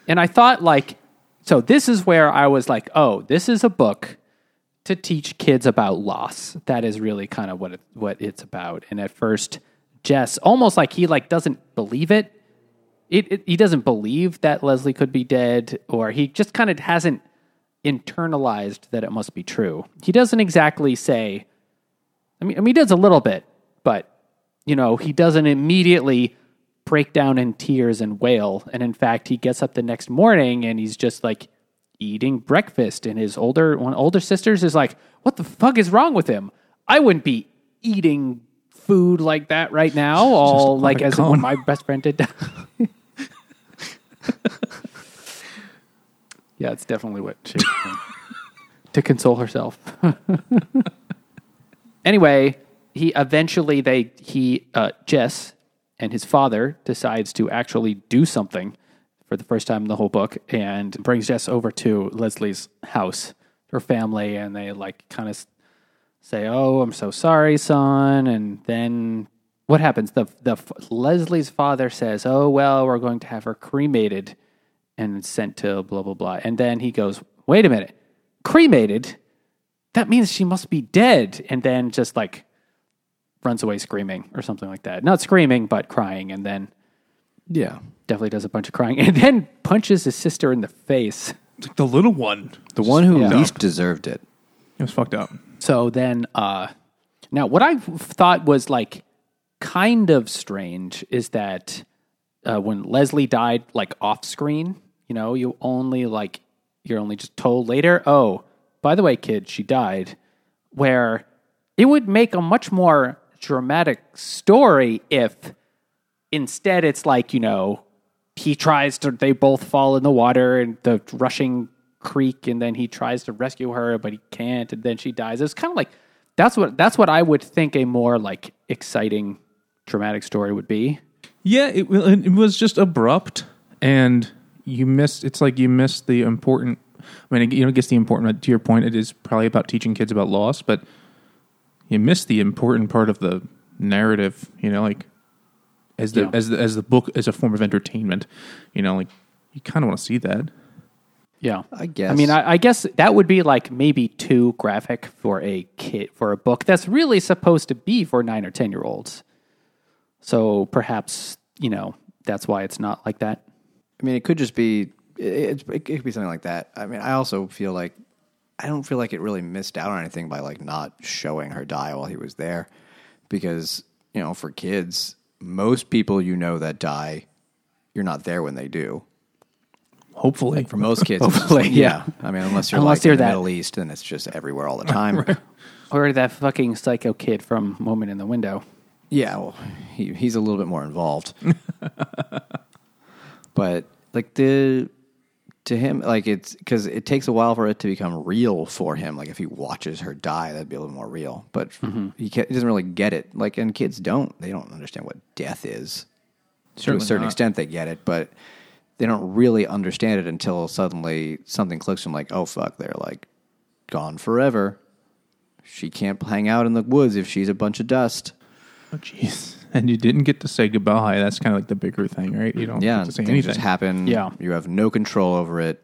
And I thought, like, so this is where I was like, oh, this is a book to teach kids about loss. That is really kind of what it, what it's about. And at first, Jess almost like he like doesn't believe it. It, it he doesn't believe that Leslie could be dead, or he just kind of hasn't internalized that it must be true. He doesn't exactly say. I mean, I mean, he does a little bit, but you know, he doesn't immediately break down in tears and wail. And in fact, he gets up the next morning and he's just like eating breakfast. And his older one older sisters is like, "What the fuck is wrong with him? I wouldn't be eating food like that right now." All like as when my best friend did. yeah, it's definitely what she to console herself. anyway, he eventually they he uh, Jess and his father decides to actually do something for the first time in the whole book and brings Jess over to Leslie's house, her family, and they like kind of say, "Oh, I'm so sorry, son," and then. What happens? The the Leslie's father says, "Oh well, we're going to have her cremated and sent to blah blah blah." And then he goes, "Wait a minute, cremated? That means she must be dead." And then just like runs away screaming or something like that. Not screaming, but crying, and then Yeah. definitely does a bunch of crying, and then punches his sister in the face. It's like the little one. The one who Yeah. least deserved it. It was fucked up. So then, uh, now what I thought was like kind of strange is that uh, when Leslie died, like off screen, you know, you only like you're only just told later. Oh, by the way, kid, she died. Where it would make a much more dramatic story if instead it's like you know he tries to they both fall in the water and the rushing creek and then he tries to rescue her but he can't and then she dies it's kind of like that's what that's what i would think a more like exciting dramatic story would be Yeah, it, it was just abrupt, and you missed. It's like you missed the important. I mean, you know, it gets the important. To your point, it is probably about teaching kids about loss, but you missed the important part of the narrative. You know, like as the Yeah. as the as the book as a form of entertainment. You know, like you kind of want to see that. yeah I guess. i mean I, I guess that would be like maybe too graphic for a kid for a book that's really supposed to be for nine or ten year olds so perhaps you know that's why it's not like that I mean, it could just be it, it, it could be something like that. I mean, I also feel like I don't feel like it really missed out on anything by like not showing her die while he was there, because you know, for kids, most people you know that die, you're not there when they do. Hopefully, For most kids, Hopefully, like- yeah. I mean, unless you're Unless like you're in the that- Middle East, then it's just everywhere all the time. Or that fucking psycho kid from Moment in the Window. Yeah, well, he, he's a little bit more involved. but like the to him, like it's because it takes a while for it to become real for him. Like if he watches her die, that'd be a little more real. But mm-hmm. he, ca he doesn't really get it. Like and kids don't. They don't understand what death is. to a certain not. extent, they get it, but they don't really understand it until suddenly something clicks. From like, oh fuck, they're like gone forever. she can't hang out in the woods if she's a bunch of dust. Oh, jeez. And you didn't get to say goodbye. That's kind of like the bigger thing, right? You don't Yeah, get to say things anything. just happen. Yeah. you have no control over it.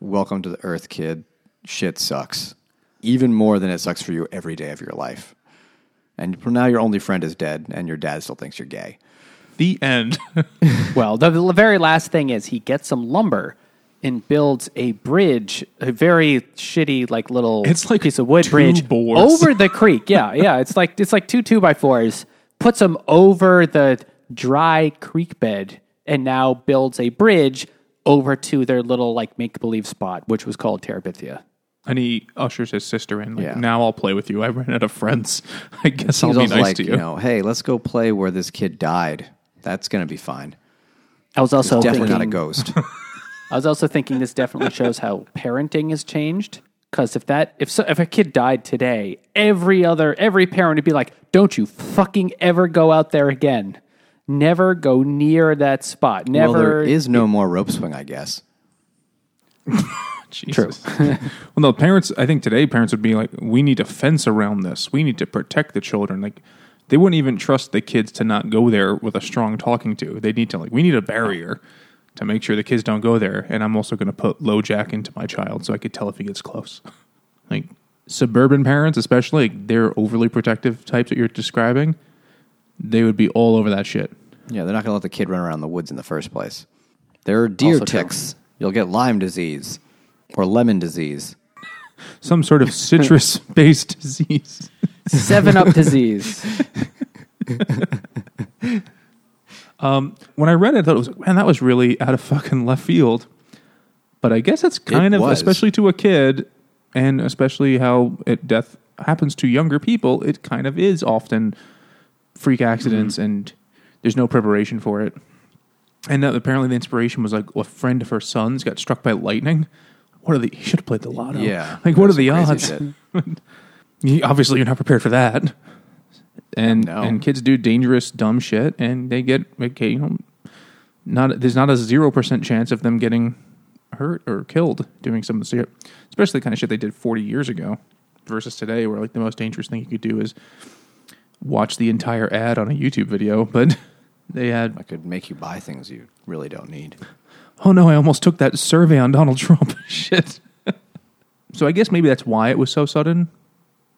Welcome to the Earth, kid. Shit sucks, even more than it sucks for you every day of your life. And for now, your only friend is dead, and your dad still thinks you're gay. the end. Well, the, the very last thing is he gets some lumber and builds a bridge, a very shitty like little It's like piece of wood bridge boards. over the creek. Yeah, yeah, it's like it's like two two by fours. Puts them over the dry creek bed, and now builds a bridge over to their little like make believe spot, which was called Terabithia. and he ushers his sister in. Like, Yeah. now I'll play with you. I ran out of friends. I guess I'll He's be nice like, to you. you know, hey, let's go play where this kid died. That's gonna be fine. I was also Definitely thinking, not a ghost. I was also thinking this definitely shows how parenting has changed. Because if that if so, if a kid died today, every other every parent would be like, "Don't you fucking ever go out there again. Never go near that spot. Never." well, there is no more rope swing, I guess. Jesus. well, no, parents. I think today parents would be like, "We need a fence around this. We need to protect the children." Like, they wouldn't even trust the kids to not go there with a strong talking to. They need to like, we need a barrier to make sure the kids don't go there. And I'm also going to put LoJack into my child so I could tell if he gets close. like suburban parents, especially, like, they're overly protective types that you're describing. They would be all over that shit. Yeah, they're not gonna let the kid run around the woods in the first place. There are deer Also true. ticks. You'll get Lyme disease or lemon disease. Some sort of citrus based disease. Seven Up disease. when I read it, I thought it was man, that was really out of fucking left field. But I guess it's kind of, was. especially to a kid, and especially how it, death happens to younger people. It kind of is often freak accidents, Mm-hmm. and there's no preparation for it. And that apparently the inspiration was like a friend of her son's got struck by lightning. What are the? He should have played the lotto. Yeah, like what are That's the crazy odds? shit. You- obviously, you're not prepared for that. And No. and kids do dangerous, dumb shit, and they get okay, you know, not there's not a zero percent chance of them getting hurt or killed doing some of the shit, especially the kind of shit they did 40 years ago versus today, where like the most dangerous thing you could do is watch the entire ad on a YouTube video. But they had, I could make you buy things you really don't need. oh no, I almost took that survey on Donald Trump. shit. so I guess maybe that's why it was so sudden.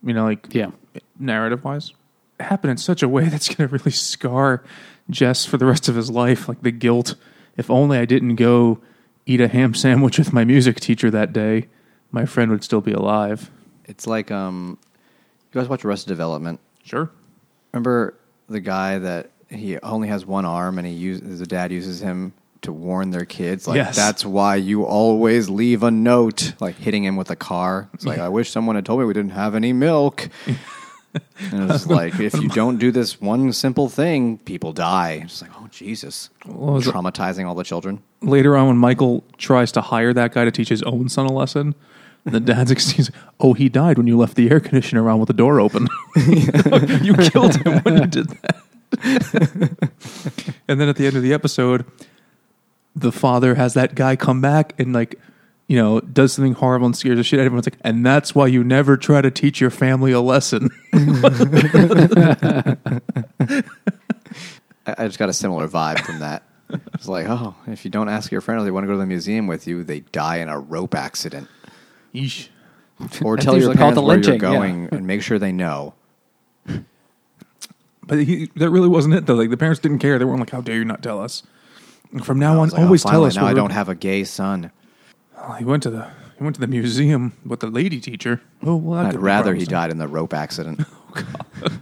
You know, like Yeah. narrative wise it happened in such a way that's going to really scar Jess for the rest of his life. Like the guilt. If only I didn't go eat a ham sandwich with my music teacher that day, my friend would still be alive. It's like um, you guys watch Arrested Development. Sure. Remember the guy that he only has one arm and he uses the dad uses him to warn their kids like Yes. that's why you always leave a note like hitting him with a car it's like i wish someone had told me we didn't have any milk and it's like if you don't do this one simple thing people die it's like oh jesus was it? traumatizing all the children Later on, when Michael tries to hire that guy to teach his own son a lesson, the dad's excuse, "Oh, he died when you left the air conditioner on with the door open. you killed him when you did that." and then at the end of the episode, the father has that guy come back and like, you know, does something horrible and scares the shit out of everyone's like, and that's why you never try to teach your family a lesson. I, I just got a similar vibe from that it's like oh if you don't ask your friend if they want to go to the museum with you they die in a rope accident Yeesh. or tell your usually parents the where lynching, you're yeah. going and make sure they know But he, that really wasn't it though. Like the parents didn't care. They weren't like, "How dare you not tell us?" From now on, was like, oh, always tell us. now I we're- don't have a gay son Oh, he went to the he went to the museum with the lady teacher. Oh well, I'd could rather he died in the rope accident. Oh,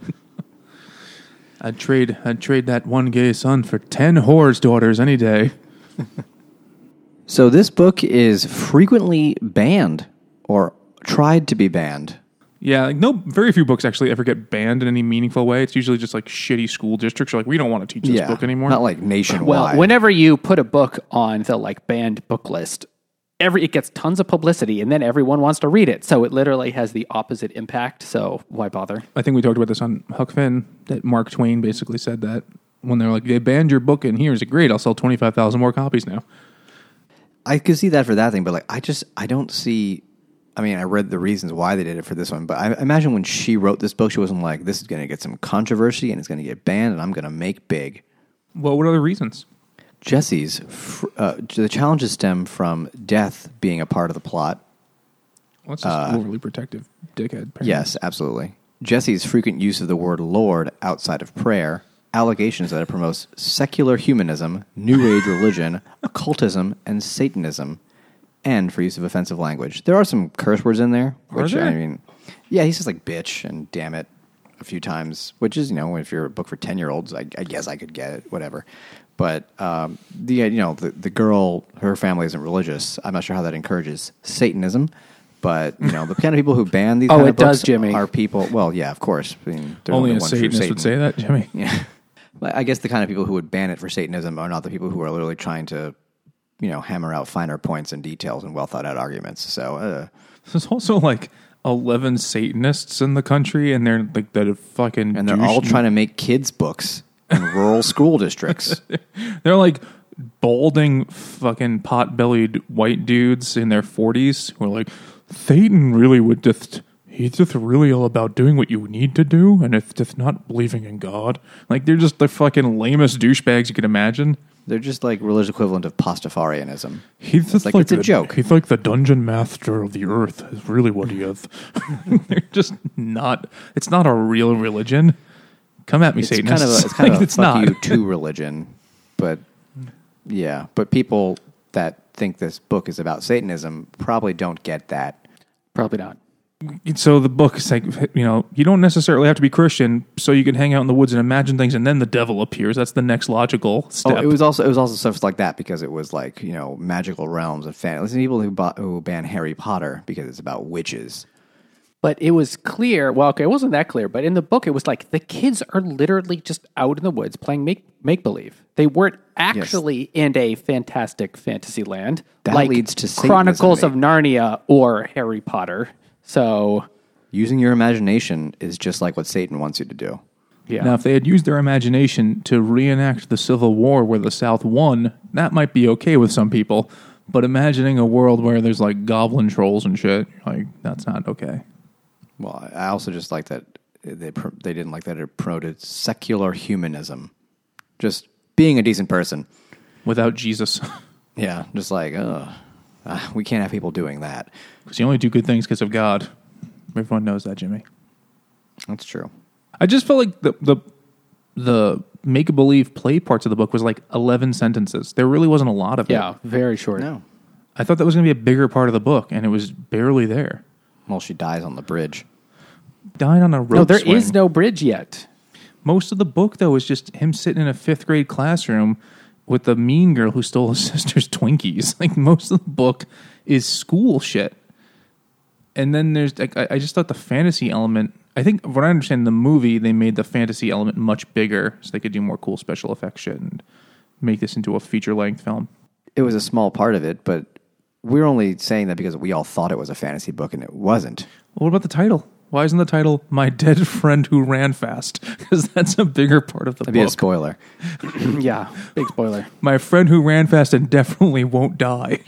I'd trade I'd trade that one gay son for ten whores daughters any day. so this book is frequently banned or tried to be banned. Yeah, like no, very few books actually ever get banned in any meaningful way. It's usually just like shitty school districts are like, we don't want to teach this book anymore. Not like nationwide. Well, whenever you put a book on the like banned book list, every it gets tons of publicity, and then everyone wants to read it. So it literally has the opposite impact. So why bother? I think we talked about this on Huck Finn that Mark Twain basically said that when they're like, they banned your book in here, is it great? I'll sell twenty five thousand more copies now. I could see that for that thing, but like I just I don't see I mean, I read the reasons why they did it for this one, but I imagine when she wrote this book, she wasn't like, "This is going to get some controversy and it's going to get banned, and I'm going to make big." Well, what other reasons? Jesse's fr- uh, the challenges stem from death being a part of the plot. Well, that's just overly protective, dickhead. apparently. Yes, absolutely. Jesse's frequent use of the word Lord outside of prayer, allegations that it promotes secular humanism, New Age religion, occultism, and Satanism, and for use of offensive language. There are some curse words in there, Are which there? I mean, yeah, he says like bitch and damn it a few times, which is you know if you're a book for ten year olds, I, I guess I could get it, whatever. But um, the you know the the girl, her family isn't religious. I'm not sure how that encourages Satanism. But you know the kind of people who ban these Oh, kind it books does, Jimmy. are people. Well, yeah, of course. I mean, there's Only a one true Satanist would say that, Jimmy. Yeah. But I guess the kind of people who would ban it for Satanism are not the people who are literally trying to, you know, hammer out finer points and details and well thought out arguments. So, uh, There's also like eleven Satanists in the country, and they're like that fucking. and they're douche- all trying to make kids' books in rural school districts. They're like balding, fucking pot-bellied white dudes in their forties who are like, Satan really would just. He's just really all about doing what you need to do, and it's just not believing in God. Like they're just the fucking lamest douchebags you can imagine. They're just like religious equivalent of Pastafarianism. He's just like, like, it's a joke. He's like the dungeon master of the earth. Is really what he is. They're just not. It's not a real religion. Come at me, It's Satanists. kind of a, it's kind Like, of a it's fuck not. you to religion, but yeah, but people that think this book is about Satanism probably don't get that. Probably not. So the book is like you know you don't necessarily have to be Christian, so you can hang out in the woods and imagine things, and then the devil appears. That's the next logical step. Oh, it was also it was also stuff like that because it was like you know magical realms and fantasy. Listen people who bought, who ban Harry Potter because it's about witches. But it was clear. Well, okay, it wasn't that clear, but in the book, it was like the kids are literally just out in the woods playing make make believe. They weren't actually in a fantastic fantasy land. That like leads to Satanism, Chronicles of. Narnia or Harry Potter. So Using your imagination is just like what Satan wants you to do. yeah, Now, if they had used their imagination to reenact the Civil War where the South won, that might be okay with some people. But imagining a world where there's like goblin trolls and shit, like that's not okay. Well, I also just like that they they didn't like that it promoted secular humanism, just being a decent person. Without Jesus, Yeah, just like uh, uh, we can't have people doing that. because you only do good things because of God. Everyone knows that, Jimmy. That's true. I just felt like the the the make believe play parts of the book was like eleven sentences. There really wasn't a lot of it. yeah, very short. No, I thought that was going to be a bigger part of the book, and it was barely there. Well, she dies on the bridge. Died on a rope. No, there is swing. no bridge yet. Most of the book, though, is just him sitting in a fifth grade classroom with the mean girl who stole his sister's Twinkies. Like most of the book is school shit. And then there's like I, I just thought the fantasy element. I think what I understand in the movie, they made the fantasy element much bigger so they could do more cool special effects shit and make this into a feature length film. It was a small part of it, but we're only saying that because we all thought it was a fantasy book and it wasn't. What about the title? Why isn't the title "My Dead Friend Who Ran Fast"? Because that's a bigger part of the That'd be a spoiler. yeah, big spoiler. My friend who ran fast and definitely won't die.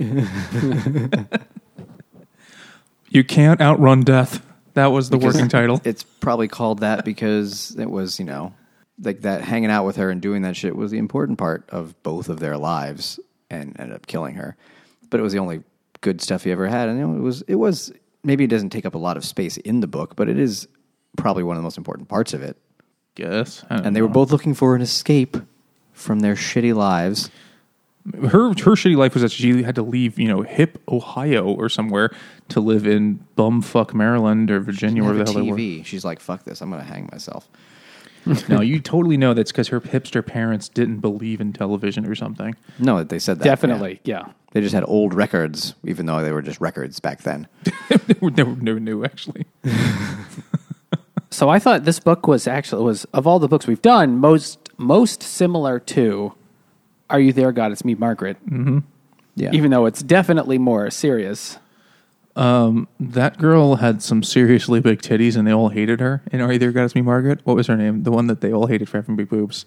you can't outrun death. That was the working title. It's probably called that because it was, you know, like that hanging out with her and doing that shit was the important part of both of their lives and ended up killing her. But it was the only good stuff he ever had. And you know, it was it was maybe it doesn't take up a lot of space in the book, but it is probably one of the most important parts of it. Yes, And they were both looking for an escape from their shitty lives. her her shitty life was that she had to leave, you know, hip Ohio or somewhere to live in bumfuck Maryland or Virginia, Have wherever the hell they were. TV. She's like, fuck this, I'm gonna hang myself. no, you totally know that's because her hipster parents didn't believe in television or something. No, they said that. Definitely, yeah. Yeah. They just had old records, even though they were just records back then. they were never, never knew actually. So I thought this book was actually was of all the books we've done most most similar to Are You There, God? It's Me, Margaret. Yeah. Even though it's definitely more serious. That girl had some seriously big titties, and they all hated her. And Are You There, God? It's Me, Margaret? What was her name? The one that they all hated for having big boobs.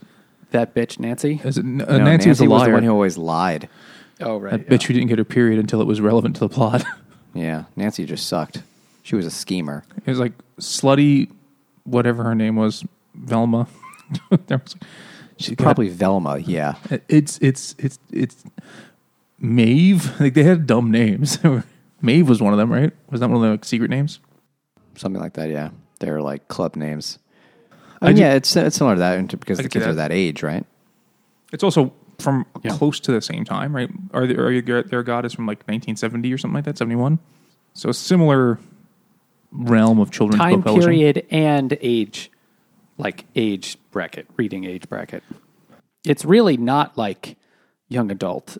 That bitch Nancy. Is it uh, No, Nancy, was a was liar? the one who always lied. Oh right. that bitch you didn't get her period until it was relevant to the plot. Yeah, Nancy just sucked. She was a schemer. It was like slutty, whatever her name was, Velma. there was, she got- Probably Velma. Yeah, it's it's it's it's Maeve. Like they had dumb names. Maeve was one of them, right? Was that one of the like, secret names? something like that. Yeah, they're like club names. I And ju- yeah, it's it's similar to that because I the could see kids are that. that age, right? It's also from close to the same time, right? Are there, are you, their god is from like 1970 or something like that, 71? So a similar realm of children's Time book publishing. period and age, like age bracket, reading age bracket. It's really not like young adult.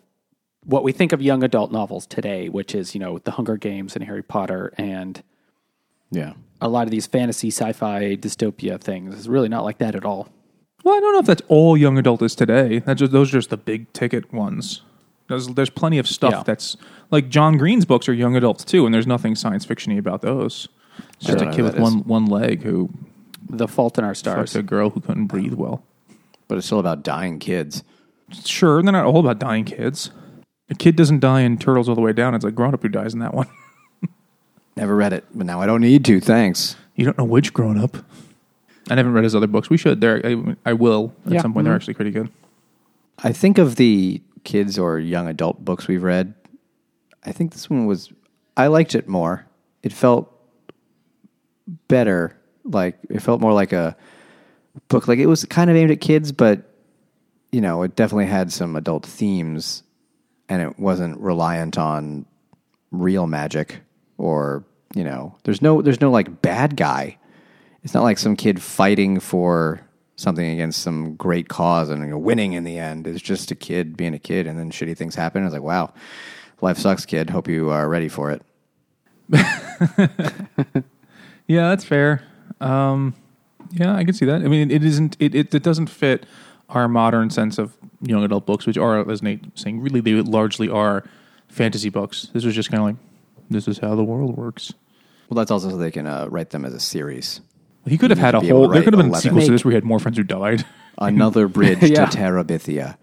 What we think of young adult novels today, which is, you know, The Hunger Games and Harry Potter and Yeah. a lot of these fantasy, sci-fi, dystopia things, is really not like that at all. Well, I don't know if that's all young adult is today. That's just, those are just the big ticket ones. There's, there's plenty of stuff Yeah. that's like John Green's books are young adults too, and there's nothing science fictiony about those. It's just a kid with is. one one leg who The Fault in Our Stars. a girl who couldn't breathe well. But it's still about dying kids. Sure, they're not all about dying kids. A kid doesn't die in Turtles All the Way Down. It's a grown up who dies in that one. Never read it, but now I don't need to. Thanks. You don't know which grown up. I haven't read his other books. We should. They're, I, I will at Yeah. some point. They're mm-hmm. actually pretty good. I think of the kids or young adult books we've read. I think this one was. I liked it more. It felt better. Like it felt more like a book. Like it was kind of aimed at kids, but you know, it definitely had some adult themes, and it wasn't reliant on real magic or you know. There's no. There's no like bad guy. It's not like some kid fighting for something against some great cause and you know, winning in the end. It's just a kid being a kid, and then shitty things happen. It's like, wow, life sucks, kid. Hope you are ready for it. Yeah, that's fair. Um, yeah, I can see that. I mean, it isn't. It, it it doesn't fit our modern sense of young adult books, which are, as Nate was saying, really they largely are fantasy books. This was just kind of like, this is how the world works. Well, that's also so they can uh, write them as a series. He could have had a be able whole. to There write could have been 11. sequels to this where he had more friends who died. Another bridge Yeah. to Terabithia.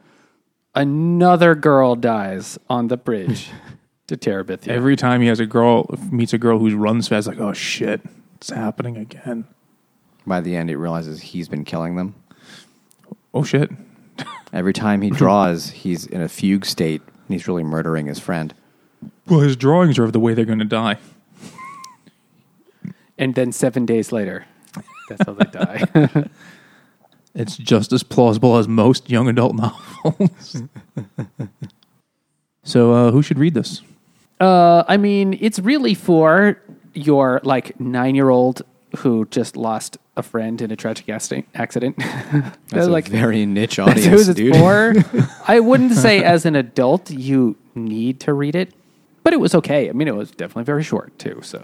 Another girl dies on the bridge to Terabithia. Every time he has a girl meets a girl who runs fast, like, oh shit, it's happening again. By the end, he realizes he's been killing them. Oh shit. Every time he draws, he's in a fugue state, and he's really murdering his friend. Well, his drawings are of the way they're going to die. and then seven days later, that's how they die. It's just as plausible as most young adult novels. so, uh, who should read this? Uh, I mean, it's really for your like nine year old who just lost a friend in a tragic accident. accident. That's like a very niche that's audience, who it's dude. for. I wouldn't say as an adult you need to read it, but it was okay. I mean, it was definitely very short too. So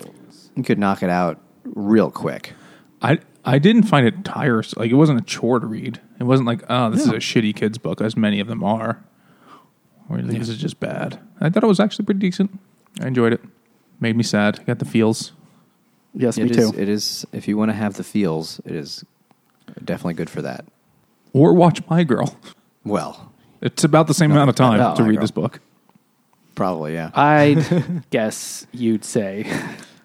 You could knock it out real quick. I I didn't find it tiresome. Like it wasn't a chore to read. It wasn't like, oh, this is a shitty kids book, as many of them are. Or like, this is just bad. I thought it was actually pretty decent. I enjoyed it. Made me sad. Got the feels. yes, me It is, too. it is. If you want to have the feels, it is definitely good for that. Or watch My Girl. Well, It's about the same amount of time no, to My read Girl. this book. probably yeah. I'd guess you'd say,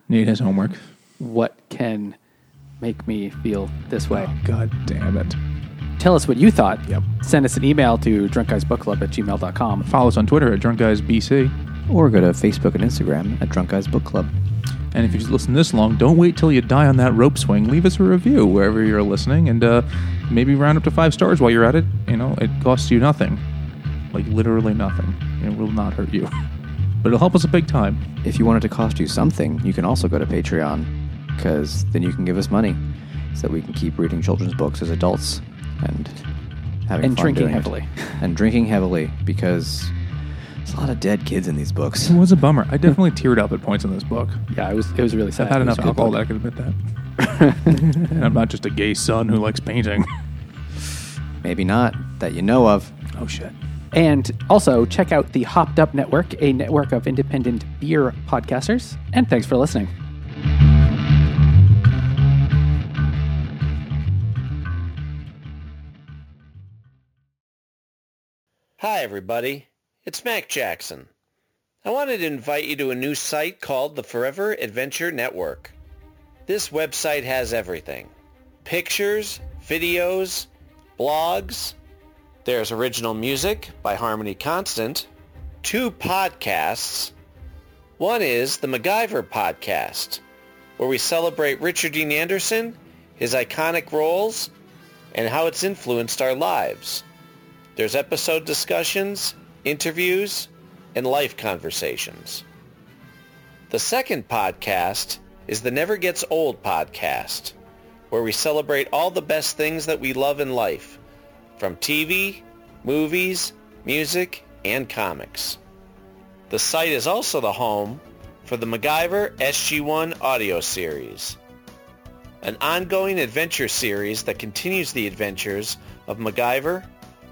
Nate has homework. what can make me feel this way? God damn it. Tell us what you thought. Yep. Send us an email to drunkguysbookclub at gmail.com. Follow us on Twitter at Drunk Guys BC. or go to Facebook and Instagram at Drunk Guys Book Club. And if you've listened this long, don't wait till you die on that rope swing. Leave us a review wherever you're listening, and uh, maybe round up to five stars while you're at it. You know, it costs you nothing, like literally nothing. It will not hurt you, but it'll help us a big time. If you want it to cost you something, you can also go to Patreon because then you can give us money so that we can keep reading children's books as adults and having And fun drinking doing it. heavily. and drinking heavily because there's a lot of dead kids in these books. It was a bummer. I definitely teared up at points in this book. Yeah, it was it was really sad. I've had It was enough a good alcohol that I can admit that. and I'm not just a gay son who likes painting. Maybe not that you know of. oh shit. And also check out the Hopped Up Network, a network of independent beer podcasters. And thanks for listening. Hi, everybody. It's Mac Jackson. I wanted to invite you to a new site called the Forever Adventure Network. This website has everything. Pictures, videos, blogs. There's original music by Harmony Constant. Two podcasts. One is the MacGyver Podcast, where we celebrate Richard Dean Anderson, his iconic roles, and how it's influenced our lives. There's episode discussions, interviews, and life conversations. The second podcast is the Never Gets Old podcast, where we celebrate all the best things that we love in life, from TV, movies, music, and comics. The site is also the home for the MacGyver SG-1 audio series, an ongoing adventure series that continues the adventures of MacGyver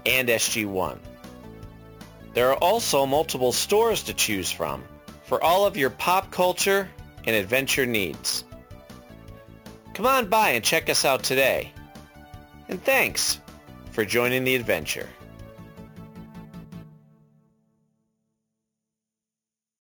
and SG-1. There are also multiple stores to choose from for all of your pop culture and adventure needs. Come on by and check us out today. And thanks for joining the adventure.